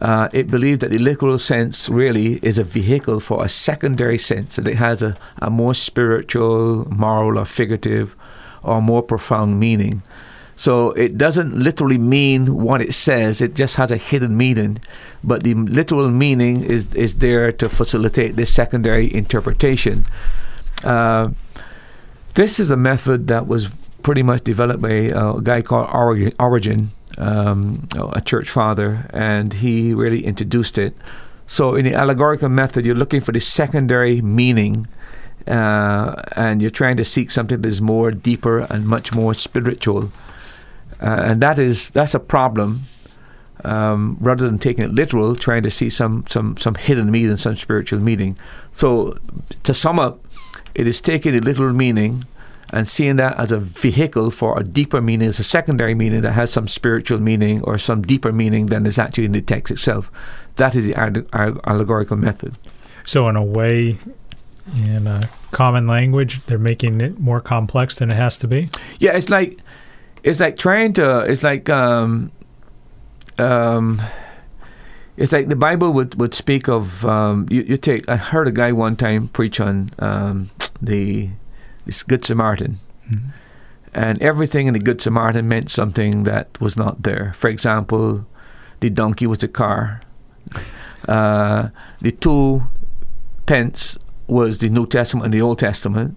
S2: Uh, it believes that the literal sense really is a vehicle for a secondary sense, that it has a, a more spiritual, moral, or figurative, or more profound meaning. So it doesn't literally mean what it says, it just has a hidden meaning. But the literal meaning is, is there to facilitate this secondary interpretation. Uh, this is a method that was pretty much developed by a guy called Origen, um, a church father, and he really introduced it. So, in the allegorical method, you're looking for the secondary meaning, uh, and you're trying to seek something that is more deeper and much more spiritual. Uh, and that is that's a problem. Um, rather than taking it literal, trying to see some some some hidden meaning, some spiritual meaning. So, to sum up, it is taking the literal meaning and seeing that as a vehicle for a deeper meaning, as a secondary meaning that has some spiritual meaning or some deeper meaning than is actually in the text itself. That is the allegorical method.
S1: So, in a way, in a common language, they're making it more complex than it has to be.
S2: Yeah, it's like it's like trying to. It's like um, um, it's like the Bible would, would speak of um, you, you take. I heard a guy one time preach on um, the this Good Samaritan. Mm-hmm. And everything in the Good Samaritan meant something that was not there. For example, the donkey was the car. *laughs* Uh, the two pence was the New Testament and the Old Testament.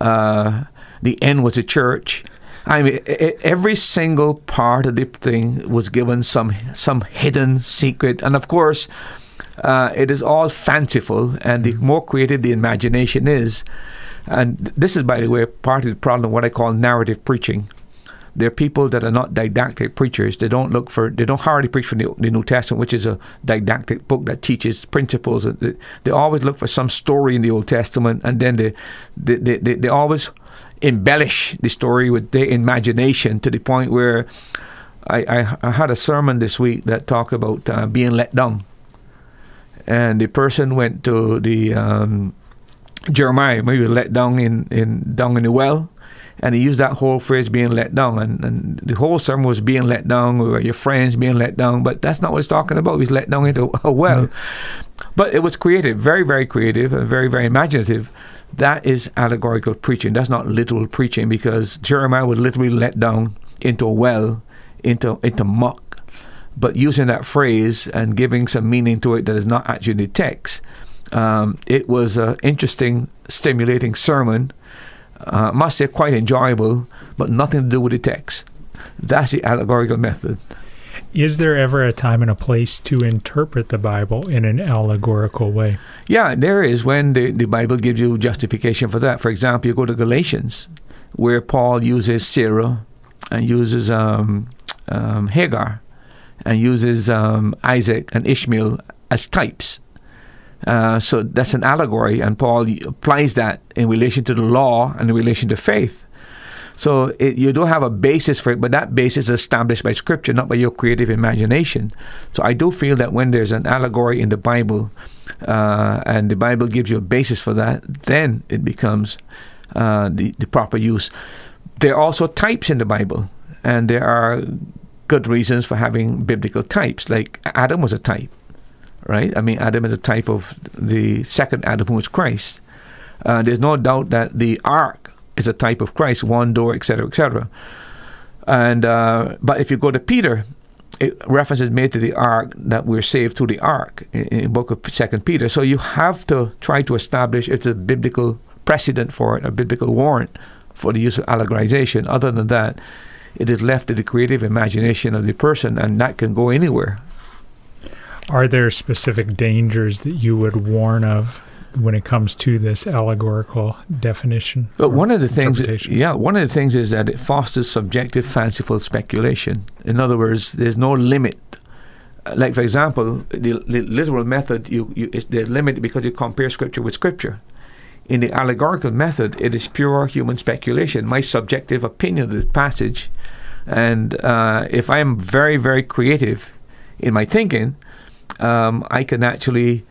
S2: Uh, the end was a church. I mean, every single part of the thing was given some some hidden secret, and of course, uh, it is all fanciful. And the more creative the imagination is, and this is, by the way, part of the problem, what I call narrative preaching. There are people that are not didactic preachers. They don't look for, they don't hardly preach from the, the New Testament, which is a didactic book that teaches principles. They, they, always look for some story in the Old Testament, and then they, they, they, they, they always embellish the story with their imagination to the point where I, I, I had a sermon this week that talked about uh, being let down. And the person went to the um, Jeremiah, maybe let down in, in down in the well, and he used that whole phrase being let down, and, and the whole sermon was being let down, or your friends being let down, but that's not what he's talking about. He's let down into a well. Mm-hmm. But it was creative, very, very creative, and very, very imaginative. That is allegorical preaching. That's not literal preaching because Jeremiah was literally let down into a well, into into muck. But using that phrase and giving some meaning to it that is not actually in the text um, it was an interesting, stimulating sermon. Uh, must say quite enjoyable, but nothing to do with the text. That's the allegorical method.
S1: Is there ever a time and a place to interpret the Bible in an allegorical way?
S2: Yeah, there is when the, the Bible gives you justification for that. For example, you go to Galatians, where Paul uses Sarah and uses um, um, Hagar and uses um, Isaac and Ishmael as types uh, so that's an allegory, and Paul applies that in relation to the law and in relation to faith. So it, you don't have a basis for it, but that basis is established by Scripture, not by your creative imagination. So I do feel that when there's an allegory in the Bible, uh, and the Bible gives you a basis for that, then it becomes uh, the, the proper use. There are also types in the Bible, and there are good reasons for having biblical types. Like Adam was a type right? I mean, Adam is a type of the second Adam who is Christ. Uh, there's no doubt that the ark is a type of Christ, one door, etc., etc. And uh, but if you go to Peter, it, reference is made to the ark that we're saved through the ark in, in book of Second Peter. So you have to try to establish it's a biblical precedent for it, a biblical warrant for the use of allegorization. Other than that, it is left to the creative imagination of the person, and that can go anywhere.
S1: Are there specific dangers that you would warn of when it comes to this allegorical definition?
S2: But one of the things, yeah, one of the things is that it fosters subjective, fanciful speculation. In other words, there's no limit. Uh, Like, for example, the, the literal method, you, you is the limit because you compare scripture with scripture. In the allegorical method, it is pure human speculation, my subjective opinion of the passage. And uh, if I am very, very creative in my thinking, um, I can actually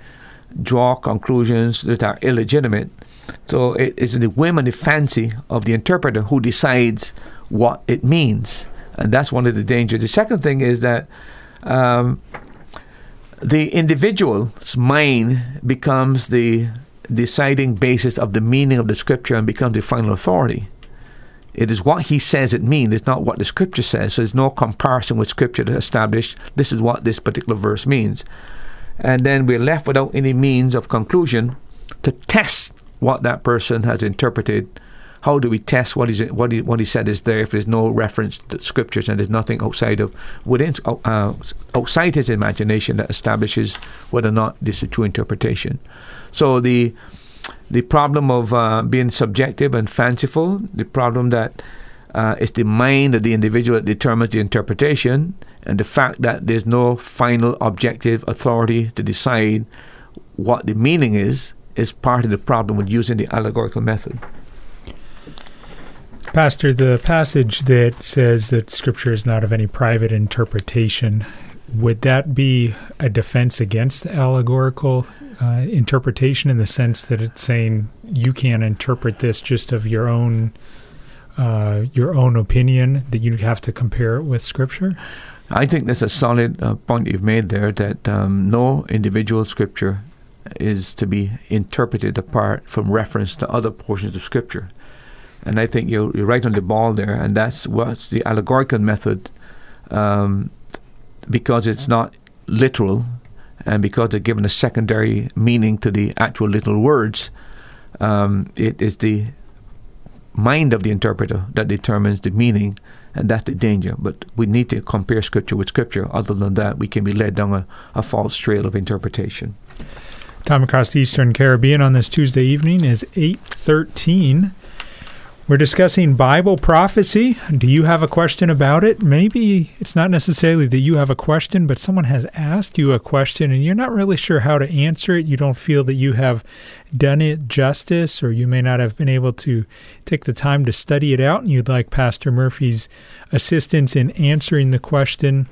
S2: draw conclusions that are illegitimate. So it is the whim and the fancy of the interpreter who decides what it means, and that's one of the dangers. The second thing is that um, the individual's mind becomes the deciding basis of the meaning of the scripture and becomes the final authority. It is what he says it means. It's not what the scripture says. So there's no comparison with scripture to establish this is what this particular verse means. And then we're left without any means of conclusion to test what that person has interpreted. How do we test what, is it, what, he, what he said is there if there's no reference to scriptures and there's nothing outside of within uh, outside his imagination that establishes whether or not this is a true interpretation? So the the problem of uh, being subjective and fanciful, the problem that uh, it's the mind of the individual that determines the interpretation, and the fact that there's no final objective authority to decide what the meaning is, is part of the problem with using the allegorical method.
S1: Pastor, the passage that says that Scripture is not of any private interpretation, would that be a defense against the allegorical uh, interpretation in the sense that it's saying you can't interpret this just of your own uh, your own opinion that you have to compare it with Scripture?
S2: I think that's a solid uh, point you've made there that um, no individual scripture is to be interpreted apart from reference to other portions of scripture. And I think you're, you're right on the ball there, and that's what the allegorical method, um, because it's not literal, and because they're given a secondary meaning to the actual literal words, um, it is the mind of the interpreter that determines the meaning, and that's the danger. But we need to compare scripture with scripture. Other than that, we can be led down a, a false trail of interpretation.
S1: Time across the Eastern Caribbean on this Tuesday evening is 813. We're discussing Bible prophecy. Do you have a question about it? Maybe it's not necessarily that you have a question, but someone has asked you a question and you're not really sure how to answer it. You don't feel that you have done it justice, or you may not have been able to take the time to study it out, and you'd like Pastor Murphy's assistance in answering the question.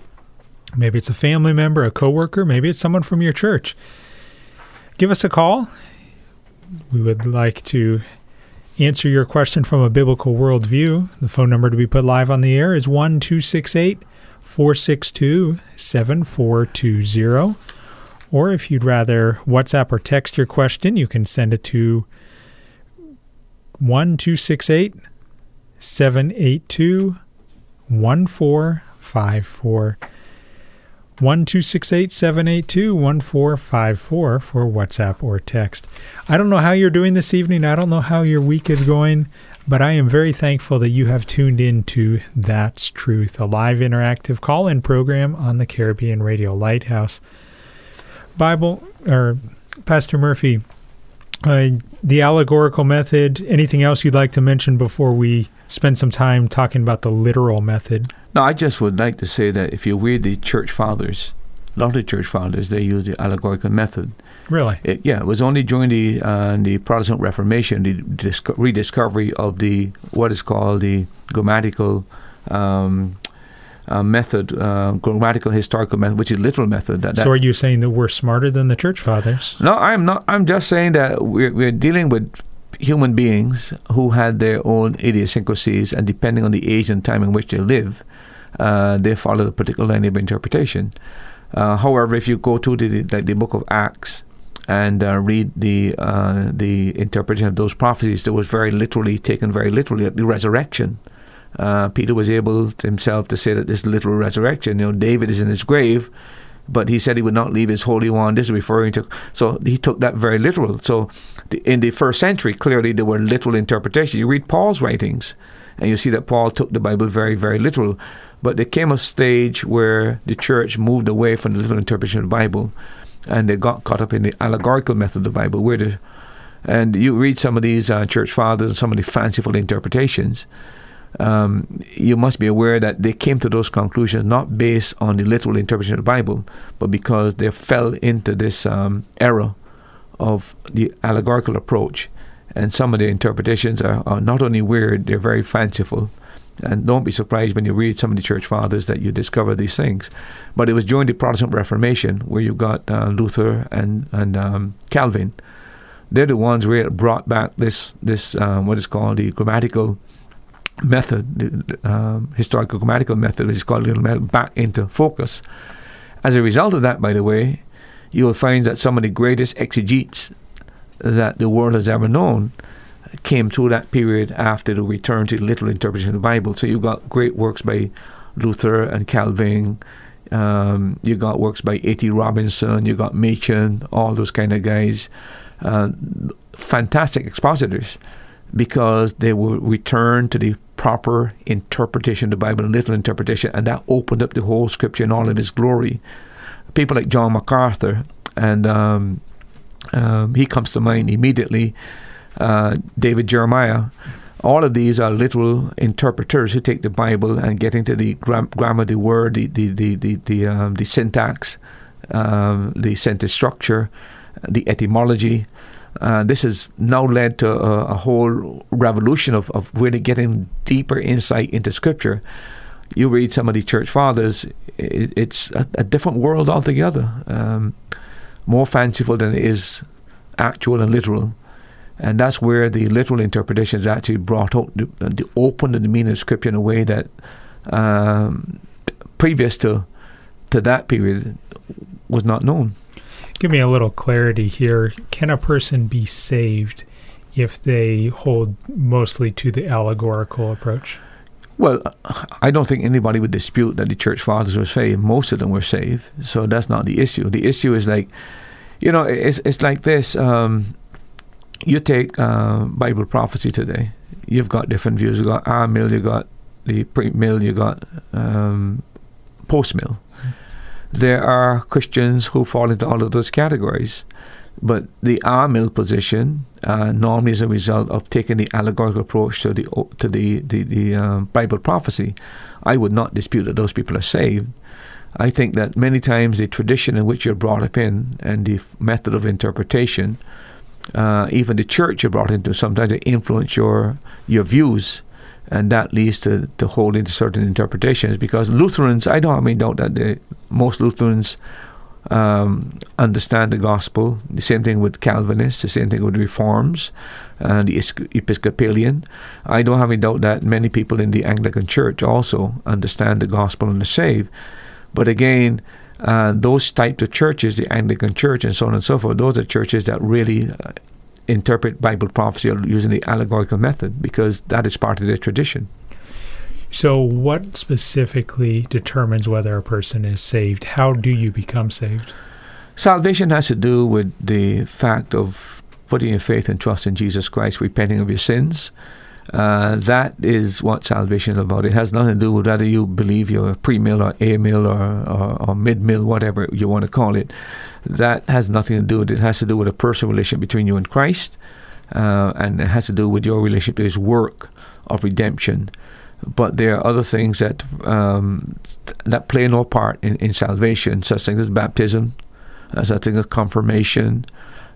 S1: Maybe it's a family member, a coworker, maybe it's someone from your church. Give us a call. We would like to answer your question from a biblical worldview. The phone number to be put live on the air is 1 268 462 7420. Or if you'd rather WhatsApp or text your question, you can send it to 1 268 782 1454. 1 782 1454 for WhatsApp or text. I don't know how you're doing this evening. I don't know how your week is going, but I am very thankful that you have tuned in to That's Truth, a live interactive call in program on the Caribbean Radio Lighthouse. Bible, or Pastor Murphy, uh, the allegorical method, anything else you'd like to mention before we spend some time talking about the literal method?
S2: No, I just would like to say that if you read the church fathers, a lot of the church fathers, they use the allegorical method.
S1: Really?
S2: It, yeah, it was only during the uh, the Protestant Reformation, the disco- rediscovery of the what is called the grammatical um, uh, method, uh, grammatical historical method, which is literal method. That, that
S1: So are you saying that we're smarter than the church fathers?
S2: no, I'm not. I'm just saying that we're, we're dealing with human beings who had their own idiosyncrasies, and depending on the age and time in which they live, uh, they follow a particular line of interpretation. Uh, however, if you go to the like the book of Acts and uh, read the uh, the interpretation of those prophecies, that was very literally taken very literally at the resurrection. Uh, Peter was able to himself to say that this literal resurrection, you know, David is in his grave, but he said he would not leave his holy one. This is referring to, so he took that very literal. So in the first century, clearly there were literal interpretations. You read Paul's writings, and you see that Paul took the Bible very, very literal. But there came a stage where the church moved away from the literal interpretation of the Bible, and they got caught up in the allegorical method of the Bible, where the and you read some of these uh, church fathers and some of the fanciful interpretations. Um, you must be aware that they came to those conclusions not based on the literal interpretation of the Bible, but because they fell into this um, error of the allegorical approach. And some of the interpretations are, are not only weird, they're very fanciful. And don't be surprised when you read some of the church fathers that you discover these things. But it was during the Protestant Reformation where you got uh, Luther and, and um, Calvin they're the ones who brought back this this um, what is called the grammatical method, um, historical grammatical method, which is called method, back into focus. As a result of that, by the way, you will find that some of the greatest exegetes that the world has ever known came through that period after the return to the literal interpretation of the Bible. So you've got great works by Luther and Calvin. Um, you got works by A.T. Robertson. You got Machen. All those kind of guys uh, fantastic expositors because they will return to the proper interpretation of the Bible, literal interpretation, and that opened up the whole scripture in all of its glory. People like John MacArthur, and um, um, he comes to mind immediately. Uh, David Jeremiah, all of these are literal interpreters who take the Bible and get into the gram- grammar, the word, the the the the, the, um, the syntax, um, the sentence structure, the etymology. Uh, this has now led to a, a, whole revolution of, of really getting deeper insight into Scripture. You read some of the church fathers, it, it's a, a, different world altogether, um, more fanciful than it is actual and literal. And that's where the literal interpretation is actually brought out, the, the open and the meaning of Scripture in a way that um, previous to to that period was not known.
S1: Give me a little clarity here. Can a person be saved if they hold mostly to the allegorical approach?
S2: Well, I don't think anybody would dispute that the church fathers were saved. Most of them were saved, so that's not the issue. The issue is like, you know, it's it's like this. Um, you take uh, Bible prophecy today. You've got different views. You got amill, you got the pre-mill, you got um, post-mill there are Christians who fall into all of those categories. But the amill position uh, normally is a result of taking the allegorical approach to the to the the, the um, Bible prophecy. I would not dispute that those people are saved. I think that many times the tradition in which you're brought up in and the f- method of interpretation, uh, even the church you're brought into, sometimes they influence your your views and that leads to, to holding to certain interpretations because Lutherans, I don't have any doubt that most Lutherans um, understand the gospel. The same thing with Calvinists, the same thing with Reforms, and the Episcopalian. I don't have any doubt that many people in the Anglican Church also understand the gospel and are saved. But again, uh, those types of churches, the Anglican Church and so on and so forth, those are churches that really uh, interpret Bible prophecy using the allegorical method because that is part of their tradition.
S1: So, what specifically determines whether a person is saved? How do you become saved?
S2: Salvation has to do with the fact of putting your faith and trust in Jesus Christ, repenting of your sins. Uh, that is what salvation is about. It has nothing to do with whether you believe you're a pre-mill or a-mill or, or, or mid-mill, whatever you want to call it that has nothing to do with it. It has to do with a personal relationship between you and Christ, uh, and it has to do with your relationship to His work of redemption. But there are other things that um, that play no part in, in salvation, such things as baptism, such things as confirmation,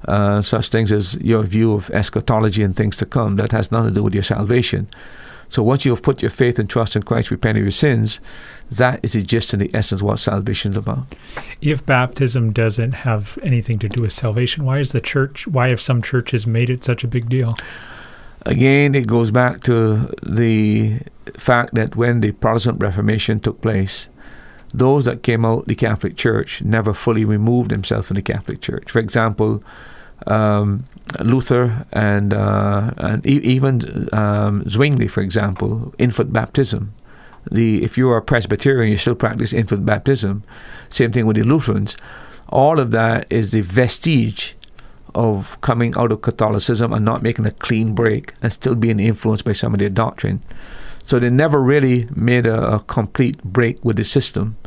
S2: uh, such things as your view of eschatology and things to come. That has nothing to do with your salvation. So once you have put your faith and trust in Christ, repent of your sins, that is the gist and the essence what salvation is about.
S1: If baptism doesn't have anything to do with salvation, why is the church, why have some churches made it such a big deal?
S2: Again, it goes back to the fact that when the Protestant Reformation took place, those that came out the Catholic Church never fully removed themselves from the Catholic Church. For example, um, Luther and uh, and e- even um, Zwingli, for example, infant baptism. The if you are a Presbyterian, you still practice infant baptism. Same thing with the Lutherans. All of that is the vestige of coming out of Catholicism and not making a clean break and still being influenced by some of their doctrine. So they never really made a, a complete break with the system.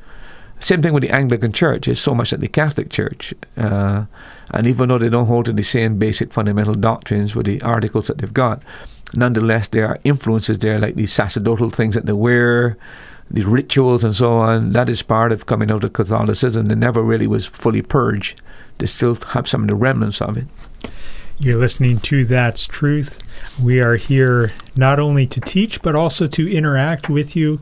S2: Same thing with the Anglican Church. It's so much like the Catholic Church. Uh, and even though they don't hold to the same basic fundamental doctrines with the articles that they've got, nonetheless, there are influences there, like the sacerdotal things that they wear, the rituals, and so on. That is part of coming out of Catholicism. They never really was fully purged. They still have some of the remnants of it.
S1: You're listening to That's Truth. We are here not only to teach, but also to interact with you.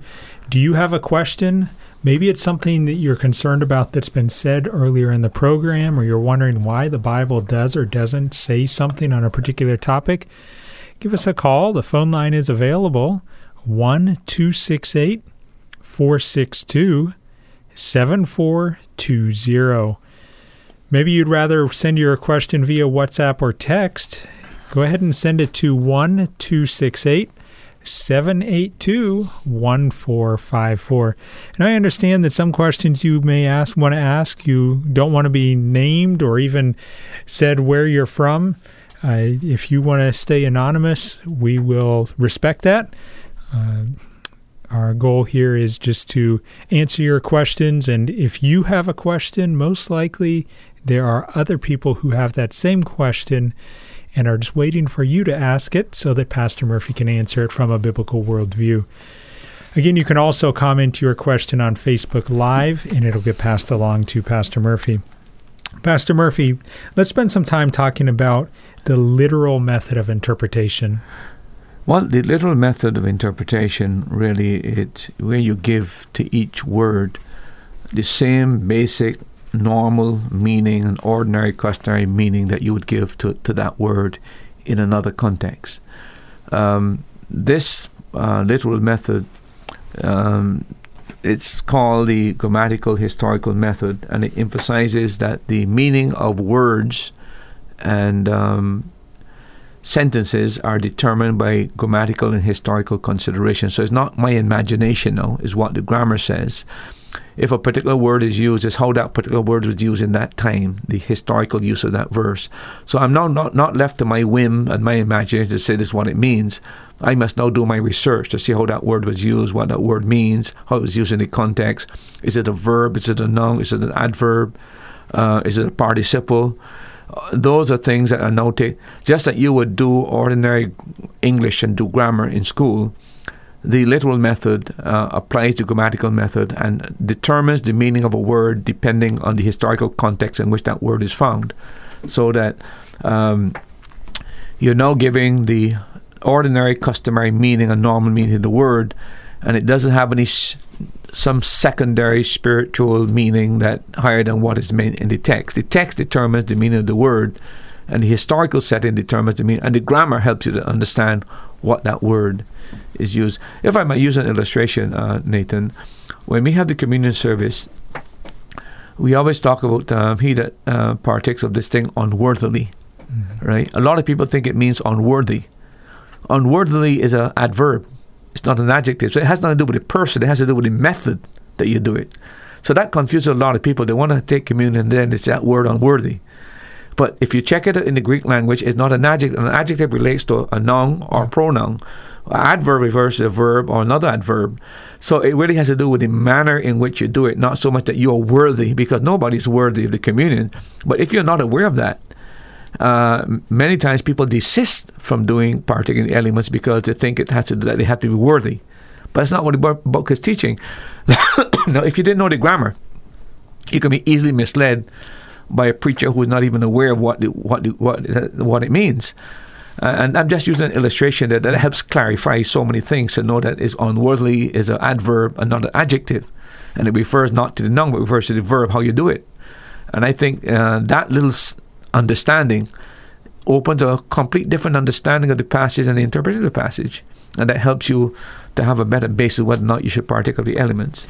S1: Do you have a question? Maybe it's something that you're concerned about that's been said earlier in the program, or you're wondering why the Bible does or doesn't say something on a particular topic. Give us a call. The phone line is available 1 268 462 7420. Maybe you'd rather send your question via WhatsApp or text. Go ahead and send it to 1 268 782 1454. And I understand that some questions you may ask want to ask, you don't want to be named or even said where you're from. Uh, if you want to stay anonymous, we will respect that. Uh, our goal here is just to answer your questions. And if you have a question, most likely there are other people who have that same question and are just waiting for you to ask it so that Pastor Murphy can answer it from a biblical worldview. Again, you can also comment your question on Facebook Live and it'll get passed along to Pastor Murphy. Pastor Murphy, let's spend some time talking about the literal method of interpretation.
S2: Well, the literal method of interpretation really it's where you give to each word the same basic normal meaning and ordinary customary meaning that you would give to, to that word in another context. Um, this uh, literal method, um, it's called the grammatical historical method, and it emphasizes that the meaning of words and um, sentences are determined by grammatical and historical considerations. So it's not my imagination though, is what the grammar says if a particular word is used, it's how that particular word was used in that time, the historical use of that verse. So I'm now not, not left to my whim and my imagination to say this is what it means. I must now do my research to see how that word was used, what that word means, how it was used in the context. Is it a verb? Is it a noun? Is it an adverb? Uh, is it a participle? Uh, those are things that are noted, just that you would do ordinary English and do grammar in school the literal method uh, applies the grammatical method and determines the meaning of a word depending on the historical context in which that word is found. So that um, you're now giving the ordinary, customary meaning, a normal meaning of the word, and it doesn't have any s- some secondary spiritual meaning that higher than what is meant in the text. The text determines the meaning of the word, and the historical setting determines the meaning, and the grammar helps you to understand what that word is used. If I might use an illustration, uh, Nathan, when we have the communion service, we always talk about uh, he that uh, partakes of this thing unworthily, mm-hmm. right? A lot of people think it means unworthy. Unworthily is an adverb; it's not an adjective, so it has nothing to do with the person. It has to do with the method that you do it. So that confuses a lot of people. They want to take communion, and then it's that word unworthy. But if you check it in the Greek language, it's not an adjective. An adjective relates to a noun or a pronoun. An adverb refers to a verb or another adverb. So it really has to do with the manner in which you do it, not so much that you're worthy, because nobody's worthy of the communion. But if you're not aware of that, uh, many times people desist from doing partaking the elements because they think it has to that they have to be worthy. But that's not what the book is teaching. *coughs* now, if you didn't know the grammar, you can be easily misled by a preacher who is not even aware of what what what what it means. Uh, and I'm just using an illustration that, that helps clarify so many things to know that is unworthy is an adverb and not an adjective, and it refers not to the noun but refers to the verb how you do it. And I think uh, that little understanding opens a complete different understanding of the passage and the interpretation of the passage, and that helps you to have a better basis whether or not you should partake of the elements.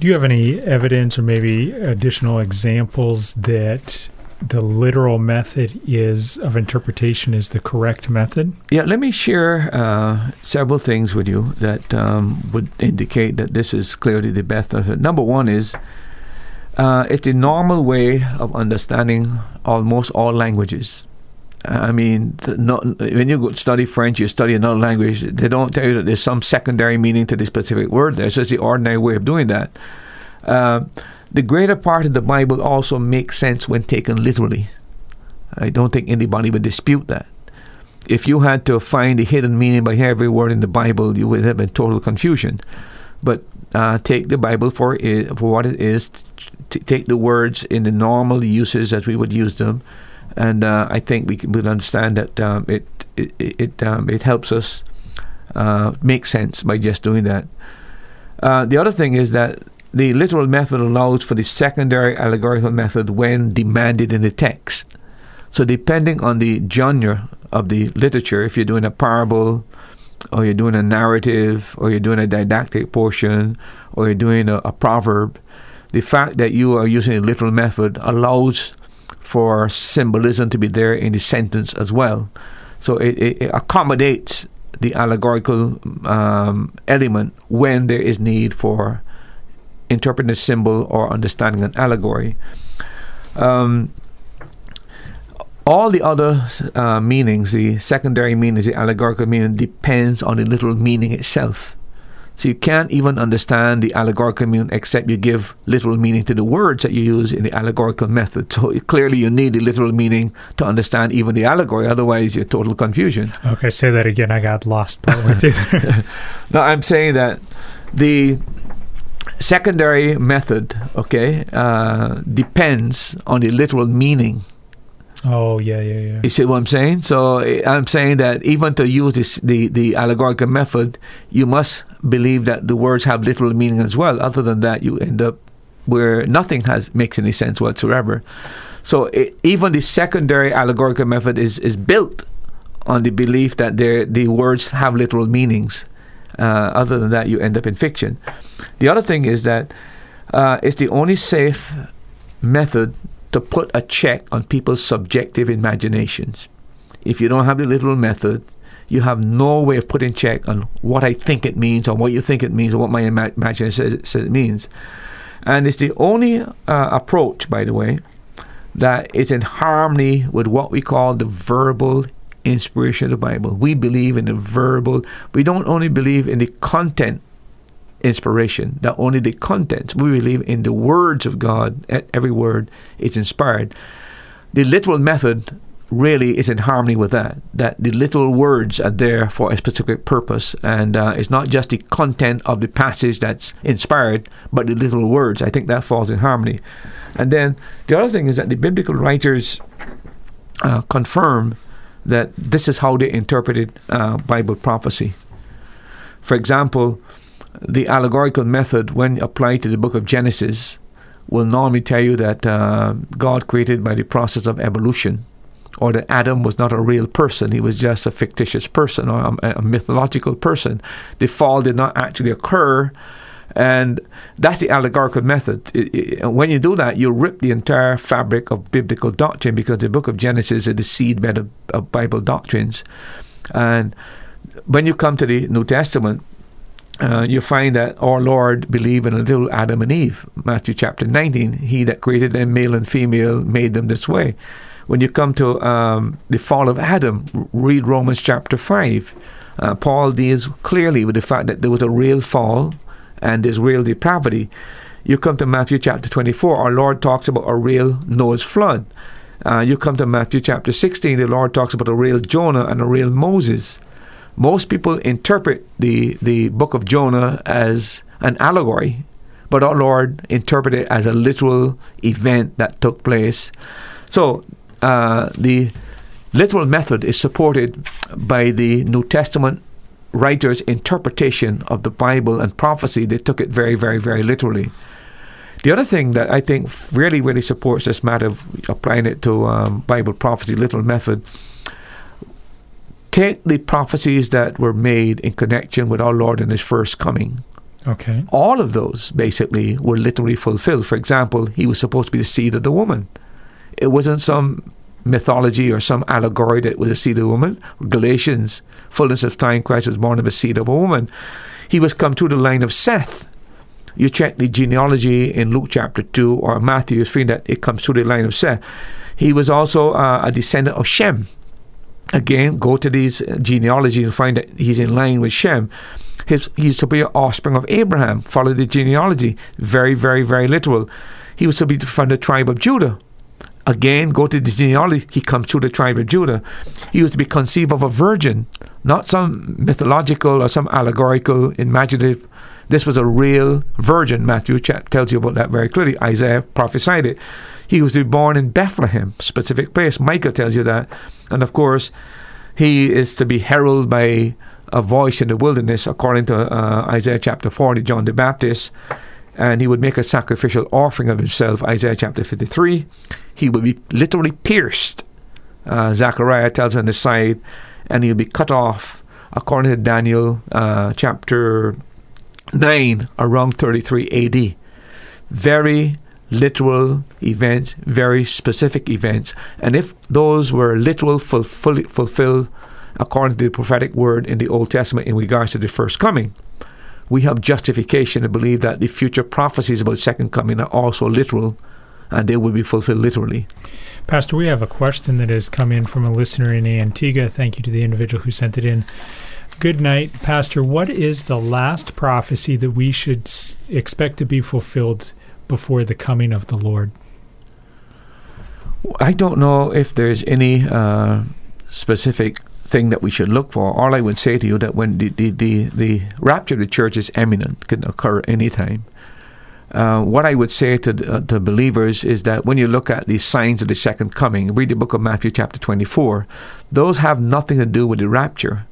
S1: Do you have any evidence or maybe additional examples that the literal method is of interpretation is the correct method?
S2: Yeah, let me share uh, several things with you that um, would indicate that this is clearly the best method. Number one is uh, it's the normal way of understanding almost all languages. I mean, not, when you go study French, you study another language, they don't tell you that there's some secondary meaning to the specific word there. So it's the ordinary way of doing that. Uh, the greater part of the Bible also makes sense when taken literally. I don't think anybody would dispute that. If you had to find the hidden meaning by every word in the Bible, you would have been total confusion. But uh, take the Bible for it, for what it is. T- take the words in the normal uses as we would use them, and uh, I think we would understand that um, it it it, um, it helps us uh, make sense by just doing that. Uh, the other thing is that the literal method allows for the secondary allegorical method when demanded in the text. So, depending on the genre of the literature, if you're doing a parable, or you're doing a narrative, or you're doing a didactic portion, or you're doing a, a proverb, the fact that you are using a literal method allows for symbolism to be there in the sentence as well. So it, it accommodates the allegorical um, element when there is need for interpreting a symbol or understanding an allegory. Um, all the other uh, meanings, the secondary meanings, the allegorical meaning, depends on the literal meaning itself. So you can't even understand the allegorical meaning except you give literal meaning to the words that you use in the allegorical method. So *laughs* clearly you need the literal meaning to understand even the allegory, otherwise you're total confusion.
S1: Okay, say that again. I got lost part with *laughs* *laughs*
S2: no, I'm saying that the secondary method, okay, uh, depends on the literal meaning.
S1: Oh yeah, yeah, yeah.
S2: You see what I'm saying? So I'm saying that even to use this, the the allegorical method, you must believe that the words have literal meaning as well. Other than that, you end up where nothing has makes any sense whatsoever. So it, even the secondary allegorical method is is built on the belief that the words have literal meanings. Uh, other than that, you end up in fiction. The other thing is that uh, it's the only safe method to put a check on people's subjective imaginations. If you don't have the literal method, you have no way of putting check on what I think it means or what you think it means or what my ima- imagination says, says, it means. And it's the only uh, approach, by the way, that is in harmony with what we call the verbal inspiration of the Bible. We believe in the verbal. We don't only believe in the content inspiration, not only the contents. We believe in the words of God. Every word is inspired. The literal method really is in harmony with that. That the literal words are there for a specific purpose, and uh, it's not just the content of the passage that's inspired, but the literal words. I think that falls in harmony. And then the other thing is that the biblical writers uh, confirm that this is how they interpreted uh, Bible prophecy. For example, the allegorical method, when applied to the book of Genesis, will normally tell you that uh, God created by the process of evolution, or that Adam was not a real person, he was just a fictitious person or a, a mythological person. The fall did not actually occur and that's the allegorical method. It, it, when you do that, you rip the entire fabric of biblical doctrine because the book of Genesis is the seedbed of, of Bible doctrines. And when you come to the New Testament, uh, you find that our Lord believed in a little Adam and Eve. Matthew chapter 19, He that created them, male and female, made them this way. When you come to um, the fall of Adam, read Romans chapter 5. Uh, Paul deals clearly with the fact that there was a real fall and there's real depravity. You come to Matthew chapter 24, our Lord talks about a real Noah's flood. Uh, you come to Matthew chapter 16, the Lord talks about a real Jonah and a real Moses. Most people interpret the, the book of Jonah as an allegory, but our Lord interpreted it as a literal event that took place. So uh, the literal method is supported by the New Testament writer's interpretation of the Bible and prophecy, they took it very, very, very literally. The other thing that I think really, really supports this matter of applying it to um, Bible prophecy, literal method, take the prophecies that were made in connection with our Lord and His first coming.
S1: Okay.
S2: All of those basically were literally fulfilled. For example, He was supposed to be the seed of the woman. It wasn't some mythology or some allegory that was a seed of a woman. Galatians, fullness of time, Christ was born of a seed of a woman. He was come through the line of Seth. You check the genealogy in Luke chapter 2 or Matthew, you find that it comes through the line of Seth. He was also uh, a descendant of Shem. Again, go to these genealogy and find that he's in line with Shem. His, he's to be an offspring of Abraham. Follow the genealogy. Very, very, very literal. He was to be from the tribe of Judah. Again, go to the genealogy. He comes through the tribe of Judah. He was to be conceived of a virgin, not some mythological or some allegorical, imaginative. This was a real virgin. Matthew tells you about that very clearly. Isaiah prophesied it. He was to be born in Bethlehem, specific place. Micah tells you that. And of course, he is to be heralded by a voice in the wilderness, according to uh, Isaiah chapter 40, John the Baptist. And he would make a sacrificial offering of himself, Isaiah chapter 53. He would be literally pierced, uh, Zechariah tells on the side, and he'll be cut off, according to Daniel uh, chapter 9, around 33 AD. Very literal events, very specific events. And if those were literal, fulfill, fulfilled according to the prophetic word in the Old Testament in regards to the first coming, we have justification to believe that the future prophecies about second coming are also literal and they will be fulfilled literally.
S1: Pastor, we have a question that has come in from a listener in Antigua. Thank you to the individual who sent it in. Good night, Pastor. What is the last prophecy that we should expect to be fulfilled before the coming of the Lord?
S2: I don't know if there's any uh, specific thing that we should look for. All I would say to you that when the, the, the, the rapture of the church is imminent, can occur anytime. Uh, what I would say to uh, to believers is that when you look at the signs of the second coming, read the book of Matthew chapter 24. Those have nothing to do with the rapture.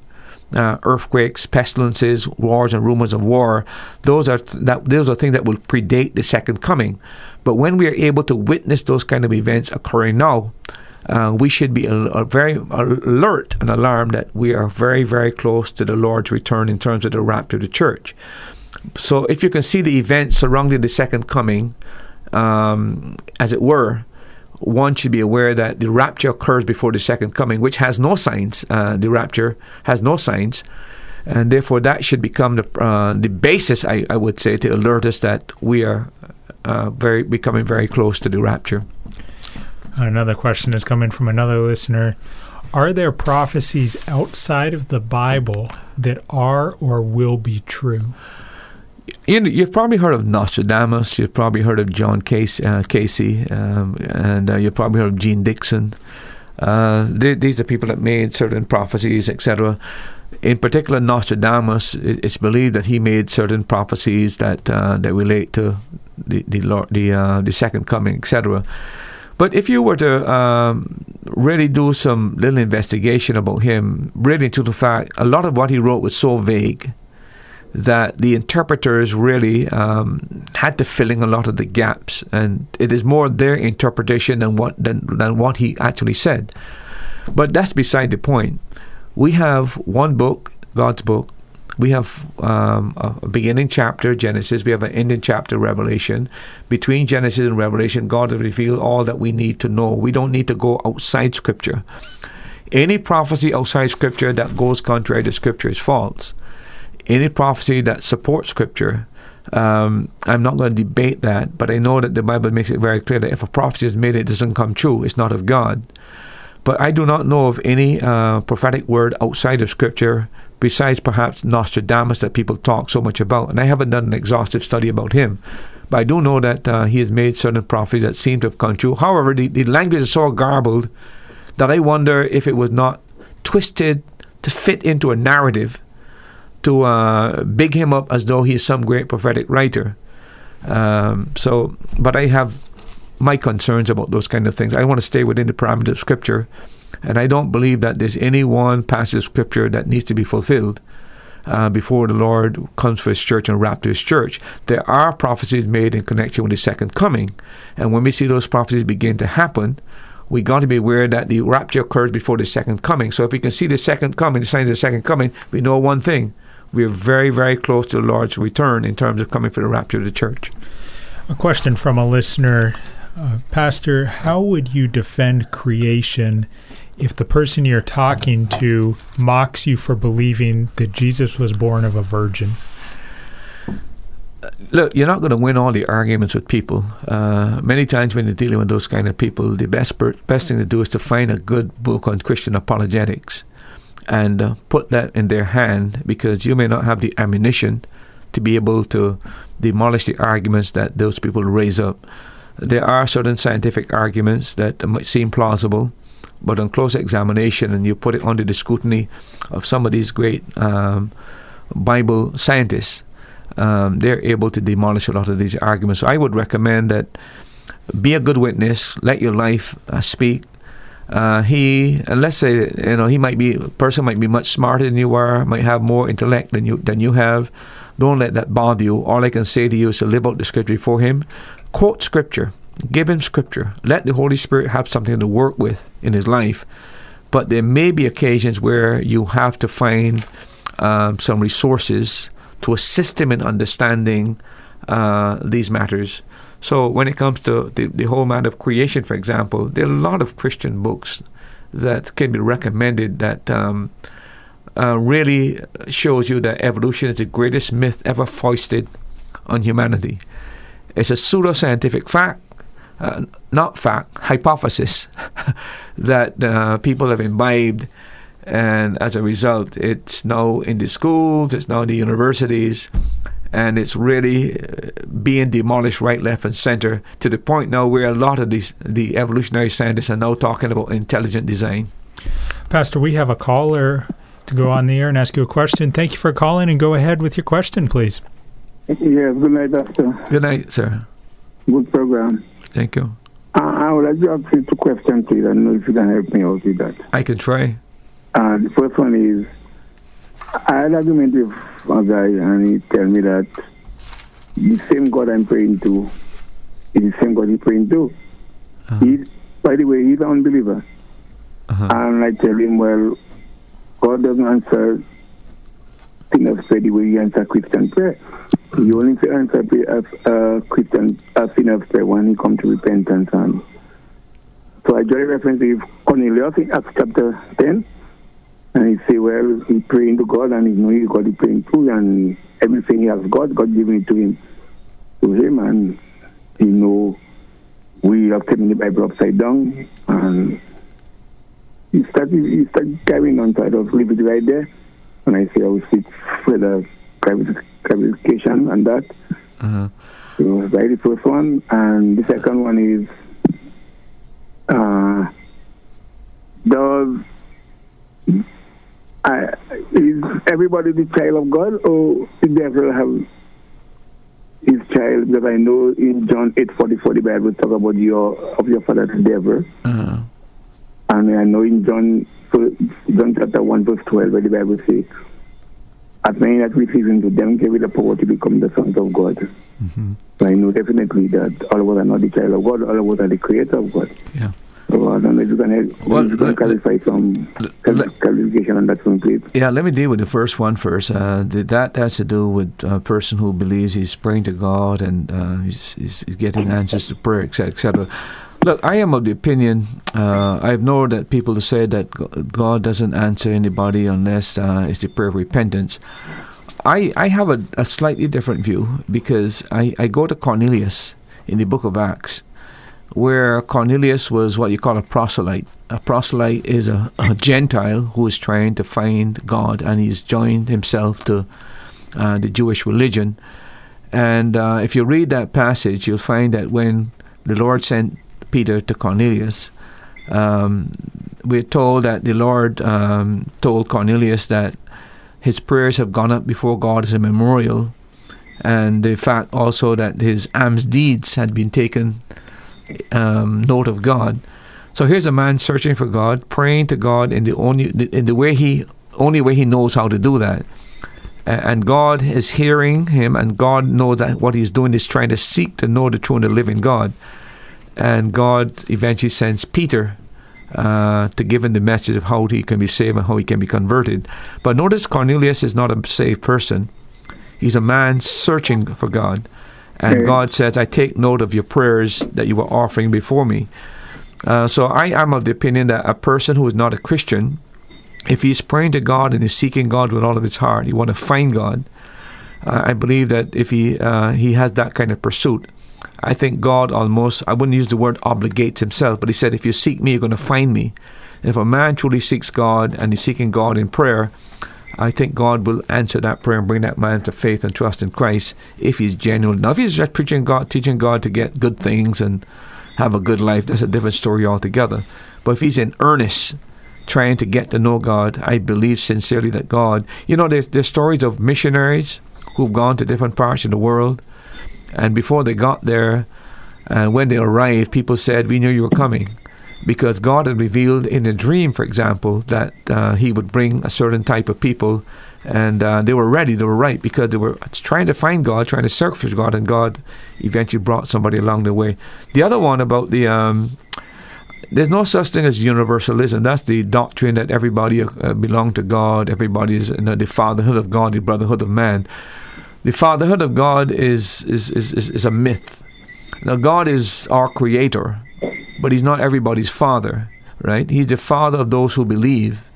S2: Uh, earthquakes, pestilences, wars, and rumors of war. Those are th- that those are things that will predate the second coming. But when we are able to witness those kind of events occurring now, uh, we should be a, a very alert and alarmed that we are very, very close to the Lord's return in terms of the rapture of the church. So, if you can see the events surrounding the second coming, um, as it were, one should be aware that the rapture occurs before the second coming, which has no signs. Uh, the rapture has no signs, and therefore that should become the uh, the basis, I, I, would say, to alert us that we are uh, very becoming very close to the rapture.
S1: Another question is coming from another listener. Are there prophecies outside of the Bible that are or will be true?
S2: You have probably heard of Nostradamus. You've probably heard of John Case, uh, Cayce, um, and uh, you've probably heard of Jeane Dixon. Uh, they, these are people that made certain prophecies, etc. In particular, Nostradamus, it's believed that he made certain prophecies that uh, that relate to the the Lord, the, uh, the second coming, etc. But if you were to um, really do some little investigation about him, really to the fact, a lot of what he wrote was so vague that the interpreters really um, had to fill in a lot of the gaps, and it is more their interpretation than what than, than what he actually said. But that's beside the point. We have one book, God's book. We have um, a beginning chapter, Genesis. We have an ending chapter, Revelation. Between Genesis and Revelation, God has revealed all that we need to know. We don't need to go outside Scripture. Any prophecy outside Scripture that goes contrary to Scripture is false any prophecy that supports Scripture, um, I'm not going to debate that, but I know that the Bible makes it very clear that if a prophecy is made, it doesn't come true. It's not of God. But I do not know of any uh, prophetic word outside of Scripture, besides perhaps Nostradamus, that people talk so much about. And I haven't done an exhaustive study about him. But I do know that uh, he has made certain prophecies that seem to have come true. However, the, the language is so garbled that I wonder if it was not twisted to fit into a narrative to uh, big him up as though he's some great prophetic writer. Um, so, but I have my concerns about those kind of things. I want to stay within the parameters of Scripture, and I don't believe that there's any one passage of Scripture that needs to be fulfilled. Uh, before the Lord comes for His church and raptures His church. There are prophecies made in connection with His second coming, and when we see those prophecies begin to happen, we got to be aware that the rapture occurs before the second coming. So if we can see the second coming, the signs of the second coming, we know one thing: we are very, very close to the Lord's return in terms of coming for the rapture of the church.
S1: A question from a listener Uh, Pastor, how would you defend creation if the person you're talking to mocks you for believing that Jesus was born of a virgin?
S2: Look, you're not going to win all the arguments with people. Uh, many times when you're dealing with those kind of people, the best per- best thing to do is to find a good book on Christian apologetics and uh, put that in their hand because you may not have the ammunition to be able to demolish the arguments that those people raise up. There are certain scientific arguments that might seem plausible, but on close examination, and you put it under the scrutiny of some of these great um, Bible scientists, um, they're able to demolish a lot of these arguments. So I would recommend that be a good witness, let your life uh, speak. Uh, he, and let's say, you know, he might be a person might be much smarter than you are, might have more intellect than you than you have. Don't let that bother you. All I can say to you is to live out the scripture for him. Quote scripture. Give him scripture. Let the Holy Spirit have something to work with in his life. But there may be occasions where you have to find um, some resources to assist him in understanding uh, these matters. So when it comes to the, the whole matter of creation, for example, there are a lot of Christian books that can be recommended that um, uh, really shows you that evolution is the greatest myth ever foisted on humanity. It's a pseudoscientific fact, uh, not fact, hypothesis *laughs* that uh, people have imbibed, and as a result, it's now in the schools, it's now in the universities, and it's really uh, being demolished right, left, and center to the point now where a lot of these the evolutionary scientists are now talking about intelligent design.
S1: Pastor, we have a caller to go on the air and ask you a question. Thank you for calling, and go ahead with your question, please.
S4: Yes, good night, Doctor.
S2: Good night, sir.
S4: Good program.
S2: Thank you.
S4: Uh, I would like to ask you two questions, please. I don't know if you can help me out with that.
S2: I can try.
S4: Uh, the first one is I had an argument with a guy, and he tell me that the same God I'm praying to is the same God he's praying to.
S2: Uh-huh.
S4: He, by the way, he's an unbeliever.
S2: Uh-huh.
S4: And I tell him, well, God doesn't answer sinners prayer the way he answers Christian prayer. He only answers prayer uh, Christian uh, sinners prayer when he come to repentance. And so I join reference with Cornelius in Acts chapter 10. And he say, well, he praying to God and he know he God he praying to and everything he has got, God giving it to him to him and he know we have taken the Bible upside down and he started he started carrying on so I just leave it right there. And I say I will seek further clarification on that.
S2: Uh-huh.
S4: So that's the first one. And the second one is uh does I, is everybody the child of God or the devil have his child? Because I know in John eight forty four the Bible talk about your of your father the devil.
S2: Uh-huh.
S4: And I know in John John chapter one verse twelve where the Bible says as many that receive him to them give the power to become the sons of God.
S2: Mm-hmm.
S4: So I know definitely that all of us are not the child of God, all of us are the creator of God.
S2: Yeah.
S4: I don't know if you can,
S2: Well,
S4: you can clarify some clarification on that one, please.
S2: Yeah, let me deal with the first one first. Uh, that has to do with a person who believes he's praying to God and uh, he's, he's, he's getting answers to prayer, etc., etc. Look, I am of the opinion. Uh, I've known that people say that God doesn't answer anybody unless uh, it's the prayer of repentance. I, I have a, a slightly different view because I, I go to Cornelius in the book of Acts, where Cornelius was what you call a proselyte. A proselyte is a, a Gentile who is trying to find God, and he's joined himself to uh, the Jewish religion. And uh, if you read that passage, you'll find that when the Lord sent Peter to Cornelius, um, we're told that the Lord um, told Cornelius that his prayers have gone up before God as a memorial, and the fact also that his alms deeds had been taken um, note of God. So here's a man searching for God, praying to God in the only in the way he only way he knows how to do that. And God is hearing him, and God knows that what he's doing is trying to seek to know the true and the living God. And God eventually sends Peter uh, to give him the message of how he can be saved and how he can be converted. But notice Cornelius is not a saved person. He's a man searching for God. And
S4: Okay.
S2: God says, I take note of your prayers that you were offering before me. Uh, so I am of the opinion that a person who is not a Christian, if he's praying to God and is seeking God with all of his heart, he want to find God. Uh, I believe that if he uh, he has that kind of pursuit, I think God almost I wouldn't use the word obligates himself, but he said, if you seek me, you're going to find me. And if a man truly seeks God and is seeking God in prayer, I think God will answer that prayer and bring that man to faith and trust in Christ if he's genuine. Now, if he's just preaching God, teaching God to get good things and have a good life, that's a different story altogether. But if he's in earnest, trying to get to know God, I believe sincerely that God, you know, there's, there's stories of missionaries who've gone to different parts of the world, and before they got there, and when they arrived, people said, We knew you were coming. Because God had revealed in a dream, for example, that uh, He would bring a certain type of people, and uh, they were ready, they were right, because they were trying to find God, trying to search for God, and God eventually brought somebody along the way. The other one about the um, there's no such thing as universalism. That's the doctrine that everybody uh, to God. Everybody is you know, the fatherhood of God, the brotherhood of man. The fatherhood of God is is, is, is is a myth. Now God is our creator, but He's not everybody's father, right? He's the father of those who believe.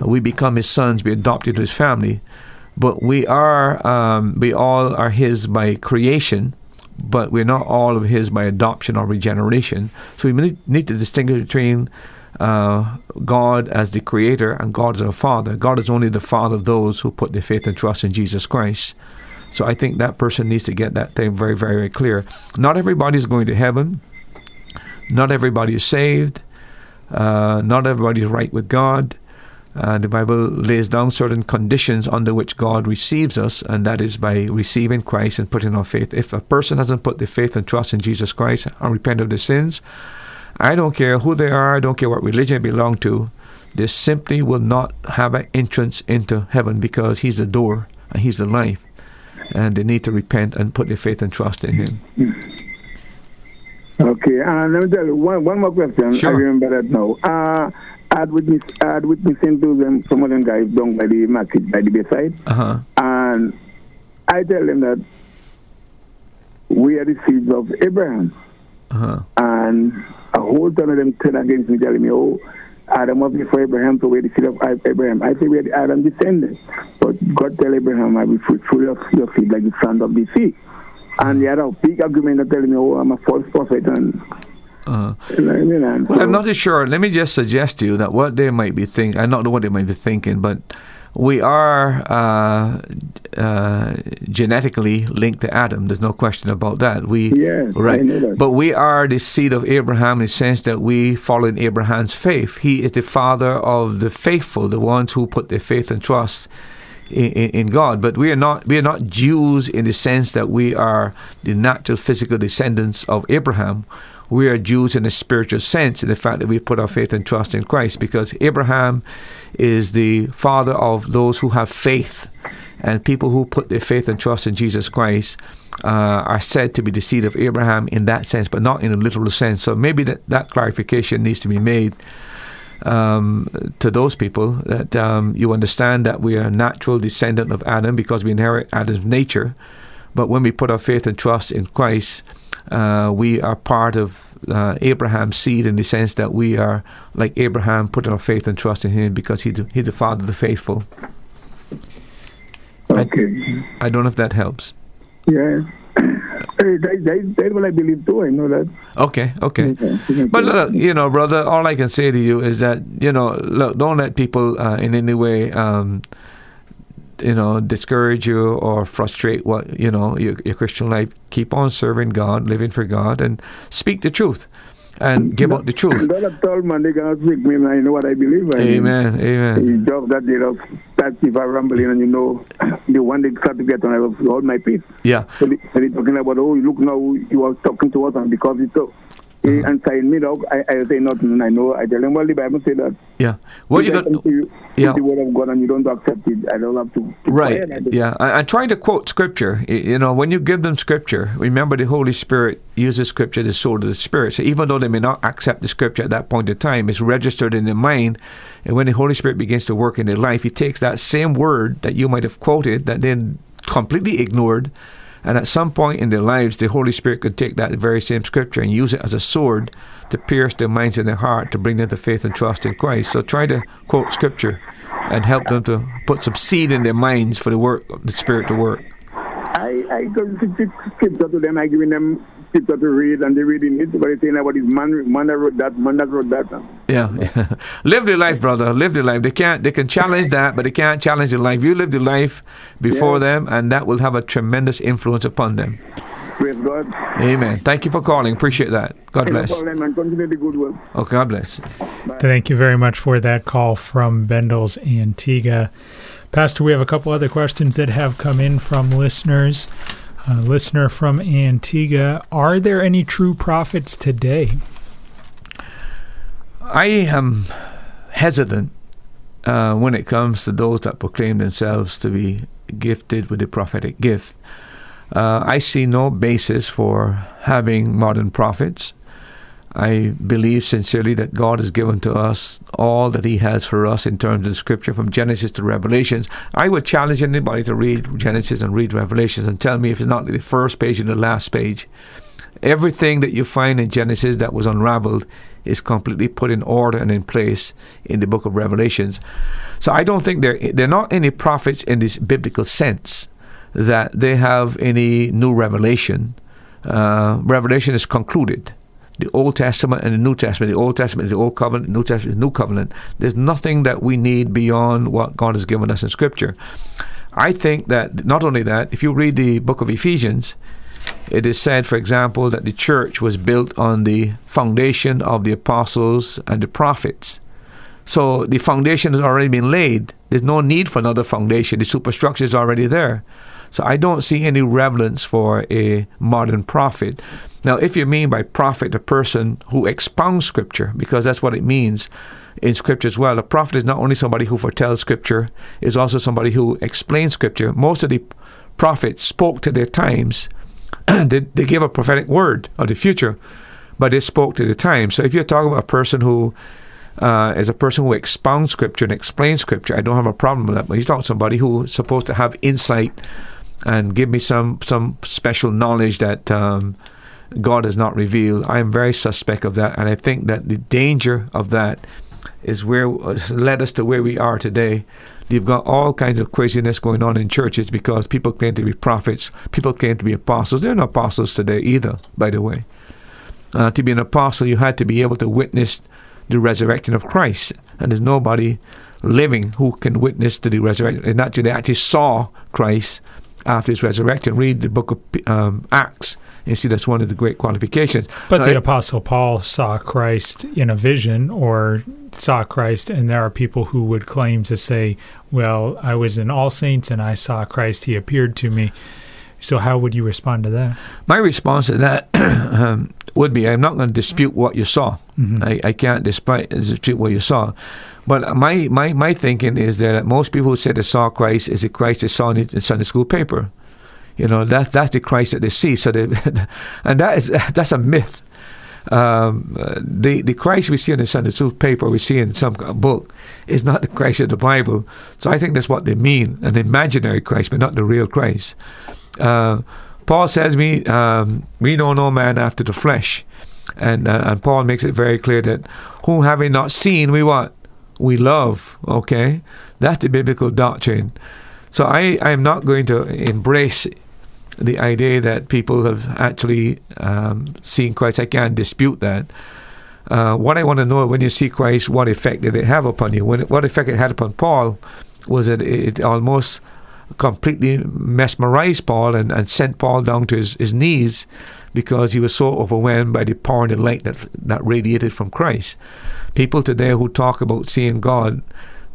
S2: We become His sons, we adopted into His family, but we are um, we all are His by creation but we're not all of His by adoption or regeneration. So we need, to distinguish between uh, God as the Creator and God as our Father. God is only the Father of those who put their faith and trust in Jesus Christ. So I think that person needs to get that thing very, very, very clear. Not everybody's going to heaven. Not everybody is saved. Uh, not everybody is right with God. Uh, the Bible lays down certain conditions under which God receives us, and that is by receiving Christ and putting our faith. If a person hasn't put their faith and trust in Jesus Christ and repent of their sins, I don't care who they are, I don't care what religion they belong to, they simply will not have an entrance into heaven because He's the door and He's the life. And they need to repent and put their faith and trust in Him.
S4: Okay, uh, let me tell you one, one more question.
S2: Sure.
S4: I remember that now. Uh, I had witness, I had witnessing to them, some of them guys down by the market, by the bayside,
S2: Uh huh.
S4: and I tell them that we are the seeds of Abraham.
S2: Uh huh.
S4: And a whole ton of them turn against me, telling me, oh, Adam was before Abraham, so we're the seed of Abraham. I say we're the Adam descendants. But God tell Abraham, I will fruitful of your seed like the sand of the sea. And the other big argument are telling me, oh, I'm a false prophet. And,
S2: Uh-huh.
S4: you know what I mean? And
S2: Well, I'm not too sure. Let me just suggest to you that what they might be thinking, I don't know what they might be thinking, but we are uh, uh, genetically linked to Adam. There's no question about that. We
S4: Yes,
S2: right,
S4: that.
S2: but we are the seed of Abraham in the sense that we follow in Abraham's faith. He is the father of the faithful, the ones who put their faith and trust in, in, God. But we are not we are not Jews in the sense that we are the natural physical descendants of Abraham. We are Jews in a spiritual sense in the fact that we put our faith and trust in Christ because Abraham is the father of those who have faith. And people who put their faith and trust in Jesus Christ uh, are said to be the seed of Abraham in that sense, but not in a literal sense. So maybe that, that clarification needs to be made um, to those people that um, you understand that we are a natural descendant of Adam because we inherit Adam's nature. But when we put our faith and trust in Christ, uh, we are part of uh, Abraham's seed in the sense that we are like Abraham, putting our faith and trust in Him because He's the, he's the Father of the faithful.
S4: Okay.
S2: I don't know if that helps.
S4: Yeah. Hey, that, that, that's what I believe too. I know that.
S2: Okay, okay.
S4: Okay.
S2: But look, you know, brother, all I can say to you is that, you know, look, don't let people uh, in any way, um, you know, discourage you or frustrate what, you know, your, your Christian life. Keep on serving God, living for God, and speak the truth and give out the truth.
S4: God have told man they cannot speak me, and I know what I believe. I mean,
S2: Amen, amen.
S4: It's just that they don't start if I rambling, and you know, *clears throat* the one they start to get on, I hold my peace.
S2: Yeah,
S4: So, they, so they're talking about, oh, look now, you are talking to us, and because it's so.
S2: Mm-hmm.
S4: And saying me, I, I say nothing, I know, I tell them, well, the Bible say that.
S2: yeah. What you got?
S4: to you
S2: yeah.
S4: the word of God, and you don't accept it, I don't have to. to
S2: Right. Yeah. I, I'm trying to quote scripture. You know, when you give them scripture, remember the Holy Spirit uses scripture the sword of the Spirit. So even though they may not accept the scripture at that point in time, it's registered in their mind. And when the Holy Spirit begins to work in their life, He takes that same word that you might have quoted that then completely ignored And at some point in their lives, the Holy Spirit could take that very same scripture and use it as a sword to pierce their minds and their heart to bring them to faith and trust in Christ. So try to quote scripture and help them to put some seed in their minds for the work the Spirit to work.
S4: I, I go to scripture to them, I giving them scripture to read, and they're reading it, but they saying about this man, man that wrote that, man that wrote that.
S2: Yeah, yeah. *laughs* live their life, brother. Live their life. They can't. They can challenge that, but they can't challenge their life. You live the life before
S4: Yeah.
S2: them, and that will have a tremendous influence upon them.
S4: Praise God.
S2: Amen. Thank you for calling. Appreciate that. God
S4: No
S2: bless.
S4: problem, and continue the good work.
S2: Okay, God bless.
S1: Thank you very much for that call from Bendals Antigua. Pastor, we have a couple other questions that have come in from listeners. A listener from Antigua Are there any true prophets today?
S2: I am hesitant uh, when it comes to those that proclaim themselves to be gifted with the prophetic gift. Uh, I see no basis for having modern prophets. I believe sincerely that God has given to us all that He has for us in terms of Scripture from Genesis to Revelations. I would challenge anybody to read Genesis and read Revelations and tell me if it's not the first page and the last page. Everything that you find in Genesis that was unraveled is completely put in order and in place in the book of Revelations. So I don't think there they're not any prophets in this biblical sense that they have any new revelation. Uh, revelation is concluded. The Old Testament and the New Testament. The Old Testament the Old Covenant. The New Testament the New Covenant. There's nothing that we need beyond what God has given us in Scripture. I think that not only that, if you read the book of Ephesians, it is said, for example, that the church was built on the foundation of the apostles and the prophets. So the foundation has already been laid. There's no need for another foundation. The superstructure is already there. So I don't see any relevance for a modern prophet. Now, if you mean by prophet a person who expounds scripture, because that's what it means in scripture as well, a prophet is not only somebody who foretells scripture, is also somebody who explains scripture. Most of the prophets spoke to their times. *clears throat* they, they gave a prophetic word of the future, but they spoke to the time. So if you're talking about a person who uh, is a person who expounds scripture and explains scripture, I don't have a problem with that. But you're talking somebody who is supposed to have insight and give me some some special knowledge that um, God has not revealed. I am very suspect of that, and I think that the danger of that is where led us to where we are today. You've got all kinds of craziness going on in churches because people claim to be prophets, people claim to be apostles. They're not apostles today either, by the way. Uh, to be an apostle, you had to be able to witness the resurrection of Christ, and there's nobody living who can witness to the resurrection. And actually, they actually saw Christ after his resurrection. Read the book of um, Acts. You see, that's one of the great qualifications.
S1: But
S2: Now,
S1: the
S2: it-
S1: Apostle Paul saw Christ in a vision or saw Christ, and there are people who would claim to say, Well, I was in All Saints and I saw Christ, he appeared to me. So, how would you respond to that?
S2: My response to that *clears throat* um, would be I'm not going to dispute what you saw. I, I can't despite, dispute what you saw. But my, my, my thinking is that most people who say they saw Christ is the Christ they saw in the Sunday school paper. You know, that, that's the Christ that they see. So they, *laughs* and that is, *laughs* that's a myth. Um, the, the Christ we see in the Sunday school paper, we see in some book, is not the Christ of the Bible. So I think that's what they mean an imaginary Christ, but not the real Christ. Uh, Paul says, "We um, we know no man after the flesh," and uh, and Paul makes it very clear that whom having not seen, we what we love. Okay, that's the biblical doctrine. So I I am not going to embrace the idea that people have actually um, seen Christ. I can't dispute that. Uh, what I want to know when you see Christ, what effect did it have upon you? When, what effect it had upon Paul was that it almost completely mesmerized Paul and, and sent Paul down to his, his knees because he was so overwhelmed by the power and the light that, that radiated from Christ. People today who talk about seeing God,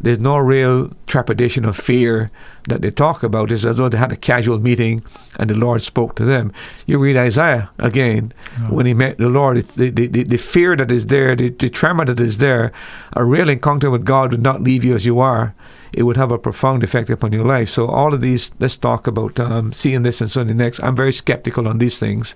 S2: there's no real trepidation or fear that they talk about. It's as though they had a casual meeting and the Lord spoke to them. You read Isaiah again, when he met the Lord, the, the, the, the fear that is there, the, the tremor that is there, a real encounter with God would not leave you as you are. It would have a profound effect upon your life. So all of these, let's talk about um, seeing this and Sunday next. I'm very skeptical on these things.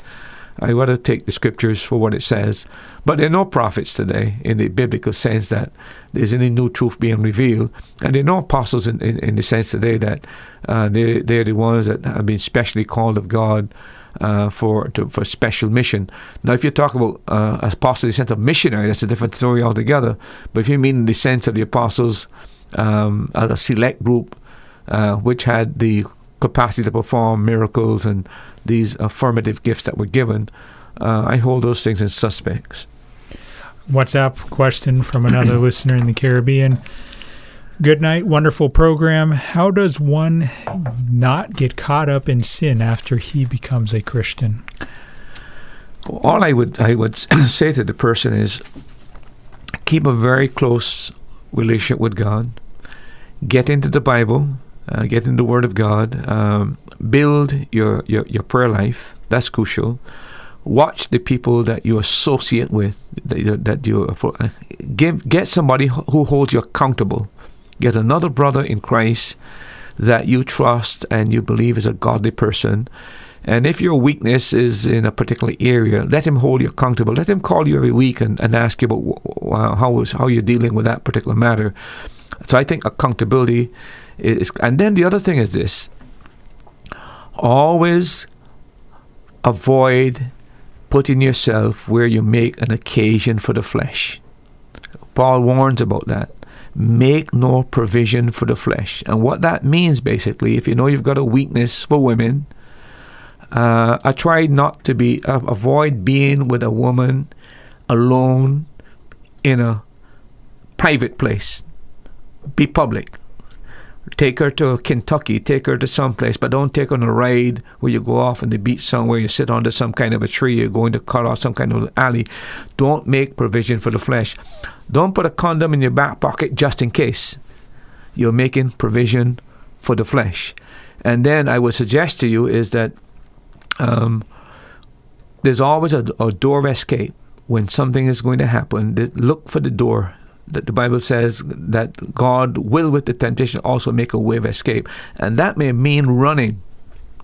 S2: I rather take the scriptures for what it says. But there are no prophets today in the biblical sense that there's any new truth being revealed. And there are no apostles in, in, in the sense today that uh, they, they're the ones that have been specially called of God uh, for to, for special mission. Now, if you talk about uh, apostle in the sense of missionary, that's a different story altogether. But if you mean the sense of the apostles, um, a select group uh, which had the capacity to perform miracles and these affirmative gifts that were given, uh, I hold those things as suspects.
S1: WhatsApp question from another *clears throat* listener in the Caribbean. Good night, wonderful program. How does one not get caught up in sin after he becomes a Christian?
S2: All I would I would *clears throat* say to the person is keep a very close relationship with God. Get into the Bible, uh, get in the Word of God, um, build your, your, your prayer life. That's crucial. Watch the people that you associate with. That you, that you uh, give get somebody who holds you accountable. Get another brother in Christ that you trust and you believe is a godly person. And if your weakness is in a particular area, let him hold you accountable. Let him call you every week and, and ask you about how is how you're dealing with that particular matter. So I think accountability is, and then the other thing is this: always avoid putting yourself where you make an occasion for the flesh. Paul warns about that. Make no provision for the flesh. And what that means basically, if you know you've got a weakness for women, uh, I try not to be, uh, avoid being with a woman alone in a private place. Be public. Take her to Kentucky, take her to some place, but don't take her on a ride where you go off on the beach somewhere, you sit under some kind of a tree, you're going to cut off some kind of alley. Don't make provision for the flesh. Don't put a condom in your back pocket just in case. You're making provision for the flesh. And then I would suggest to you is that um, there's always a, a door of escape when something is going to happen. Look for the door the Bible says that God will, with the temptation, also make a way of escape, and that may mean running.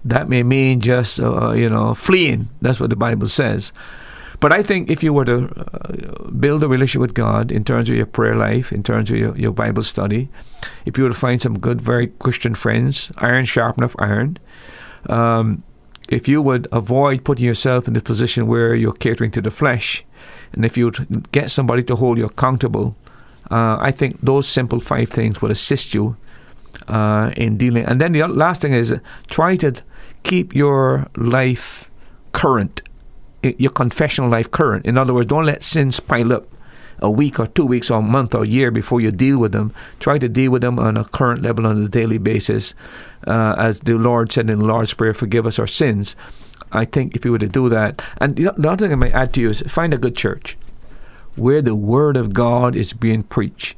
S2: That may mean just uh, you know fleeing. That's what the Bible says. But I think if you were to uh, build a relationship with God in terms of your prayer life, in terms of your, your Bible study, if you were to find some good, very Christian friends, iron sharpeneth iron, um, if you would avoid putting yourself in the position where you're catering to the flesh, and if you would get somebody to hold you accountable, uh, I think those simple five things will assist you uh, in dealing. And then the last thing is try to keep your life current, your confessional life current. In other words, don't let sins pile up a week or two weeks or a month or a year before you deal with them. Try to deal with them on a current level on a daily basis. Uh, as the Lord said in the Lord's Prayer, forgive us our sins. I think if you were to do that, and the other thing I might add to you is find a good church where the Word of God is being preached.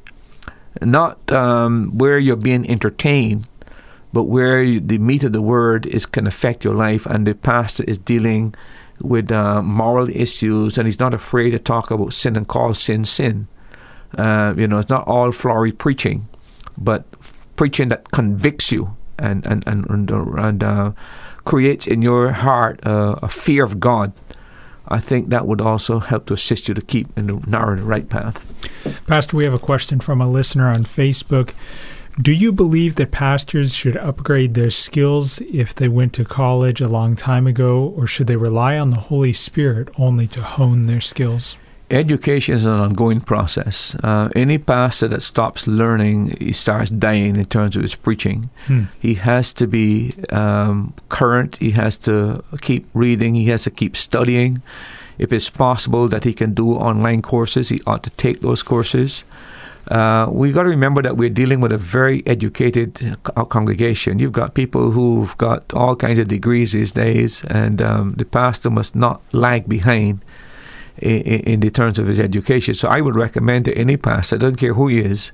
S2: Not um, where you're being entertained, but where you, the meat of the Word is can affect your life, and the pastor is dealing with uh, moral issues, and he's not afraid to talk about sin and call sin sin. Uh, you know, it's not all flowery preaching, but f- preaching that convicts you and and and and, and uh, creates in your heart uh, a fear of God I think that would also help to assist you to keep in the narrow the right path.
S1: Pastor, we have a question from a listener on Facebook. Do you believe that pastors should upgrade their skills if they went to college a long time ago, or should they rely on the Holy Spirit only to hone their skills?
S2: Education is an ongoing process. Uh, any pastor that stops learning, he starts dying in terms of his preaching. Hmm. He has to be um, current. He has to keep reading. He has to keep studying. If it's possible that he can do online courses, he ought to take those courses. Uh, we got to remember that we're dealing with a very educated congregation. You've got people who've got all kinds of degrees these days, and um, the pastor must not lag behind in, in the terms of his education. So I would recommend to any pastor, I don't care who he is,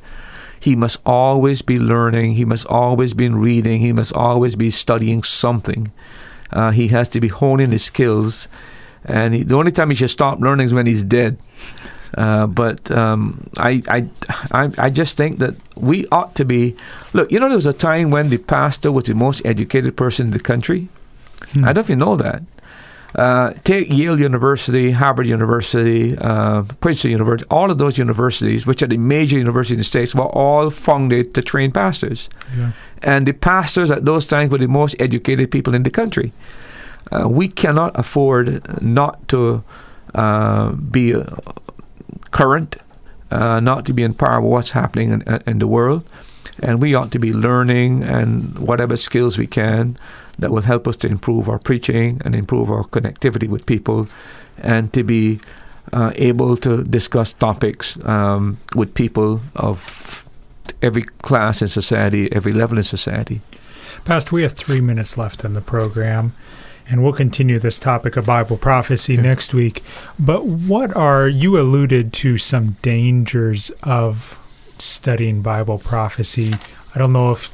S2: he must always be learning, he must always be reading, he must always be studying something. Uh, he has to be honing his skills, and he, the only time he should stop learning is when he's dead. Uh, but um, I, I, I, I just think that we ought to be. Look, you know, there was a time when the pastor was the most educated person in the country. Hmm. I don't know if you know that. Uh, take Yale University, Harvard University, uh, Princeton University, all of those universities, which are the major universities in the States, were all founded to train pastors.
S1: Yeah.
S2: And the pastors at those times were the most educated people in the country. Uh, we cannot afford not to uh, be uh, current, uh, not to be in power of what's happening in, in the world. And we ought to be learning and whatever skills we can that will help us to improve our preaching and improve our connectivity with people and to be uh, able to discuss topics um, with people of every class in society, every level in society.
S1: Pastor, we have three minutes left in the program, and we'll continue this topic of Bible prophecy next week. But what are, you alluded to some dangers of studying Bible prophecy. I don't know if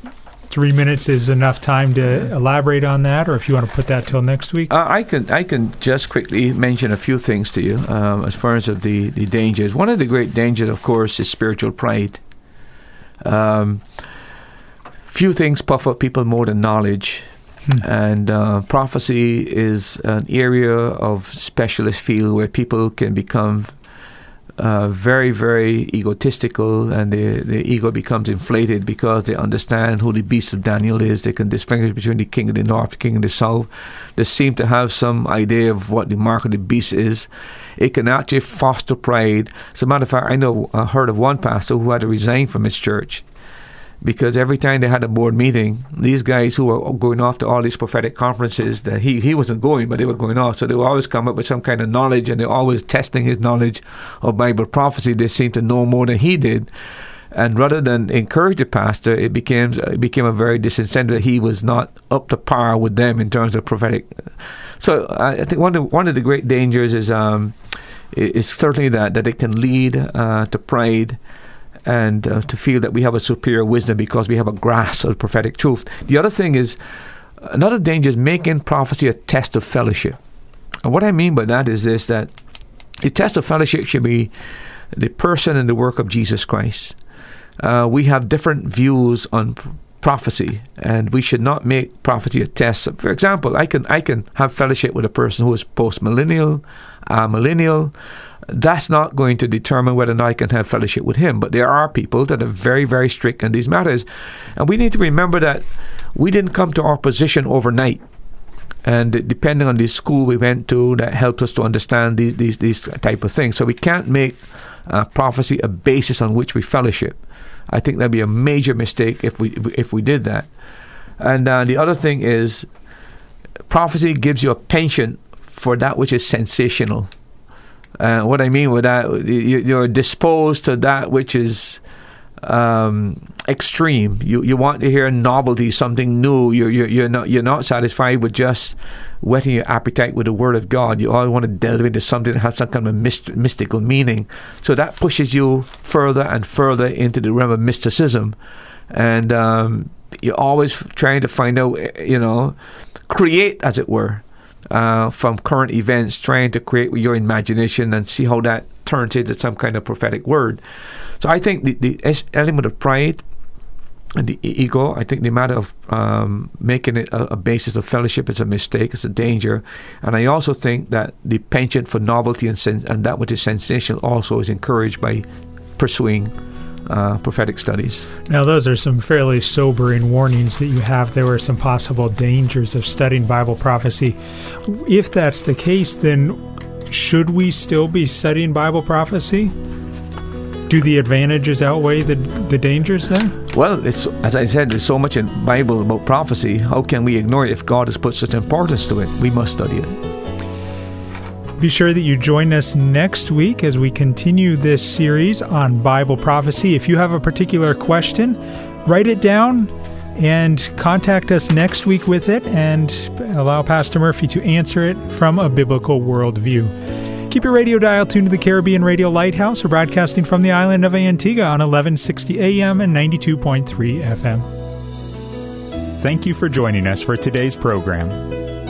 S1: three minutes is enough time to elaborate on that, or if you want to put that till next week.
S2: Uh, I can I can just quickly mention a few things to you um, as far as of the the dangers. One of the great dangers, of course, is spiritual pride. Um, few things puff up people more than knowledge.
S1: Hmm.
S2: And uh, prophecy is an area of specialist field where people can become uh, very, very egotistical, and the, the ego becomes inflated because they understand who the beast of Daniel is. They can distinguish between the king of the north, the king of the south. They seem to have some idea of what the mark of the beast is. It can actually foster pride. As a matter of fact, I know I heard of one pastor who had to resign from his church because every time they had a board meeting, these guys who were going off to all these prophetic conferences that he, he wasn't going, but they were going off, so they would always come up with some kind of knowledge, and they're always testing his knowledge of Bible prophecy. They seemed to know more than he did. And rather than encourage the pastor, it became it became a very disincentive that he was not up to par with them in terms of prophetic. So I think one of one of the great dangers is um, is certainly that that it can lead uh, to pride and uh, to feel that we have a superior wisdom because we have a grasp of prophetic truth. The other thing is, another danger is making prophecy a test of fellowship. And what I mean by that is this that the test of fellowship should be the person and the work of Jesus Christ. Uh, we have different views on prophecy, and we should not make prophecy a test. For example, I can I can have fellowship with a person who is post millennial, uh, millennial, that's not going to determine whether or not I can have fellowship with him. But there are people that are very, very strict in these matters. And we need to remember that we didn't come to our position overnight. And depending on the school we went to, that helps us to understand these, these, these type of things. So we can't make uh, prophecy a basis on which we fellowship. I think that'd be a major mistake if we if we did that. And uh, the other thing is, prophecy gives you a penchant for that which is sensational. Uh, what I mean with that, you, are disposed to that which is um, extreme. You you want to hear novelty, something new. You're, you're you're not you're not satisfied with just whetting your appetite with the Word of God. You always want to delve into something that has some kind of myst- mystical meaning. So that pushes you further and further into the realm of mysticism, and um, you're always trying to find out, you know, create as it were uh, from current events, trying to create with your imagination and see how that turns into some kind of prophetic word. So I think the, the element of pride and the ego, I think the matter of um, making it a, a, basis of fellowship is a mistake, it's a danger. And I also think that the penchant for novelty and, sen- and that which is sensational also is encouraged by pursuing uh, prophetic studies.
S1: Now, those are some fairly sobering warnings that you have. There were some possible dangers of studying Bible prophecy. If that's the case, then should we still be studying Bible prophecy? Do the advantages outweigh the, the dangers there?
S2: Well, it's, as I said, there's so much in Bible about prophecy. How can we ignore it if God has put such importance to it? We must study it.
S1: Be sure that you join us next week as we continue this series on Bible prophecy. If you have a particular question, write it down and contact us next week with it and allow Pastor Murphy to answer it from a biblical worldview. Keep your radio dial tuned to the Caribbean Radio Lighthouse. We're broadcasting from the island of Antigua on 1160 AM and 92.3 FM.
S3: Thank you for joining us for today's program.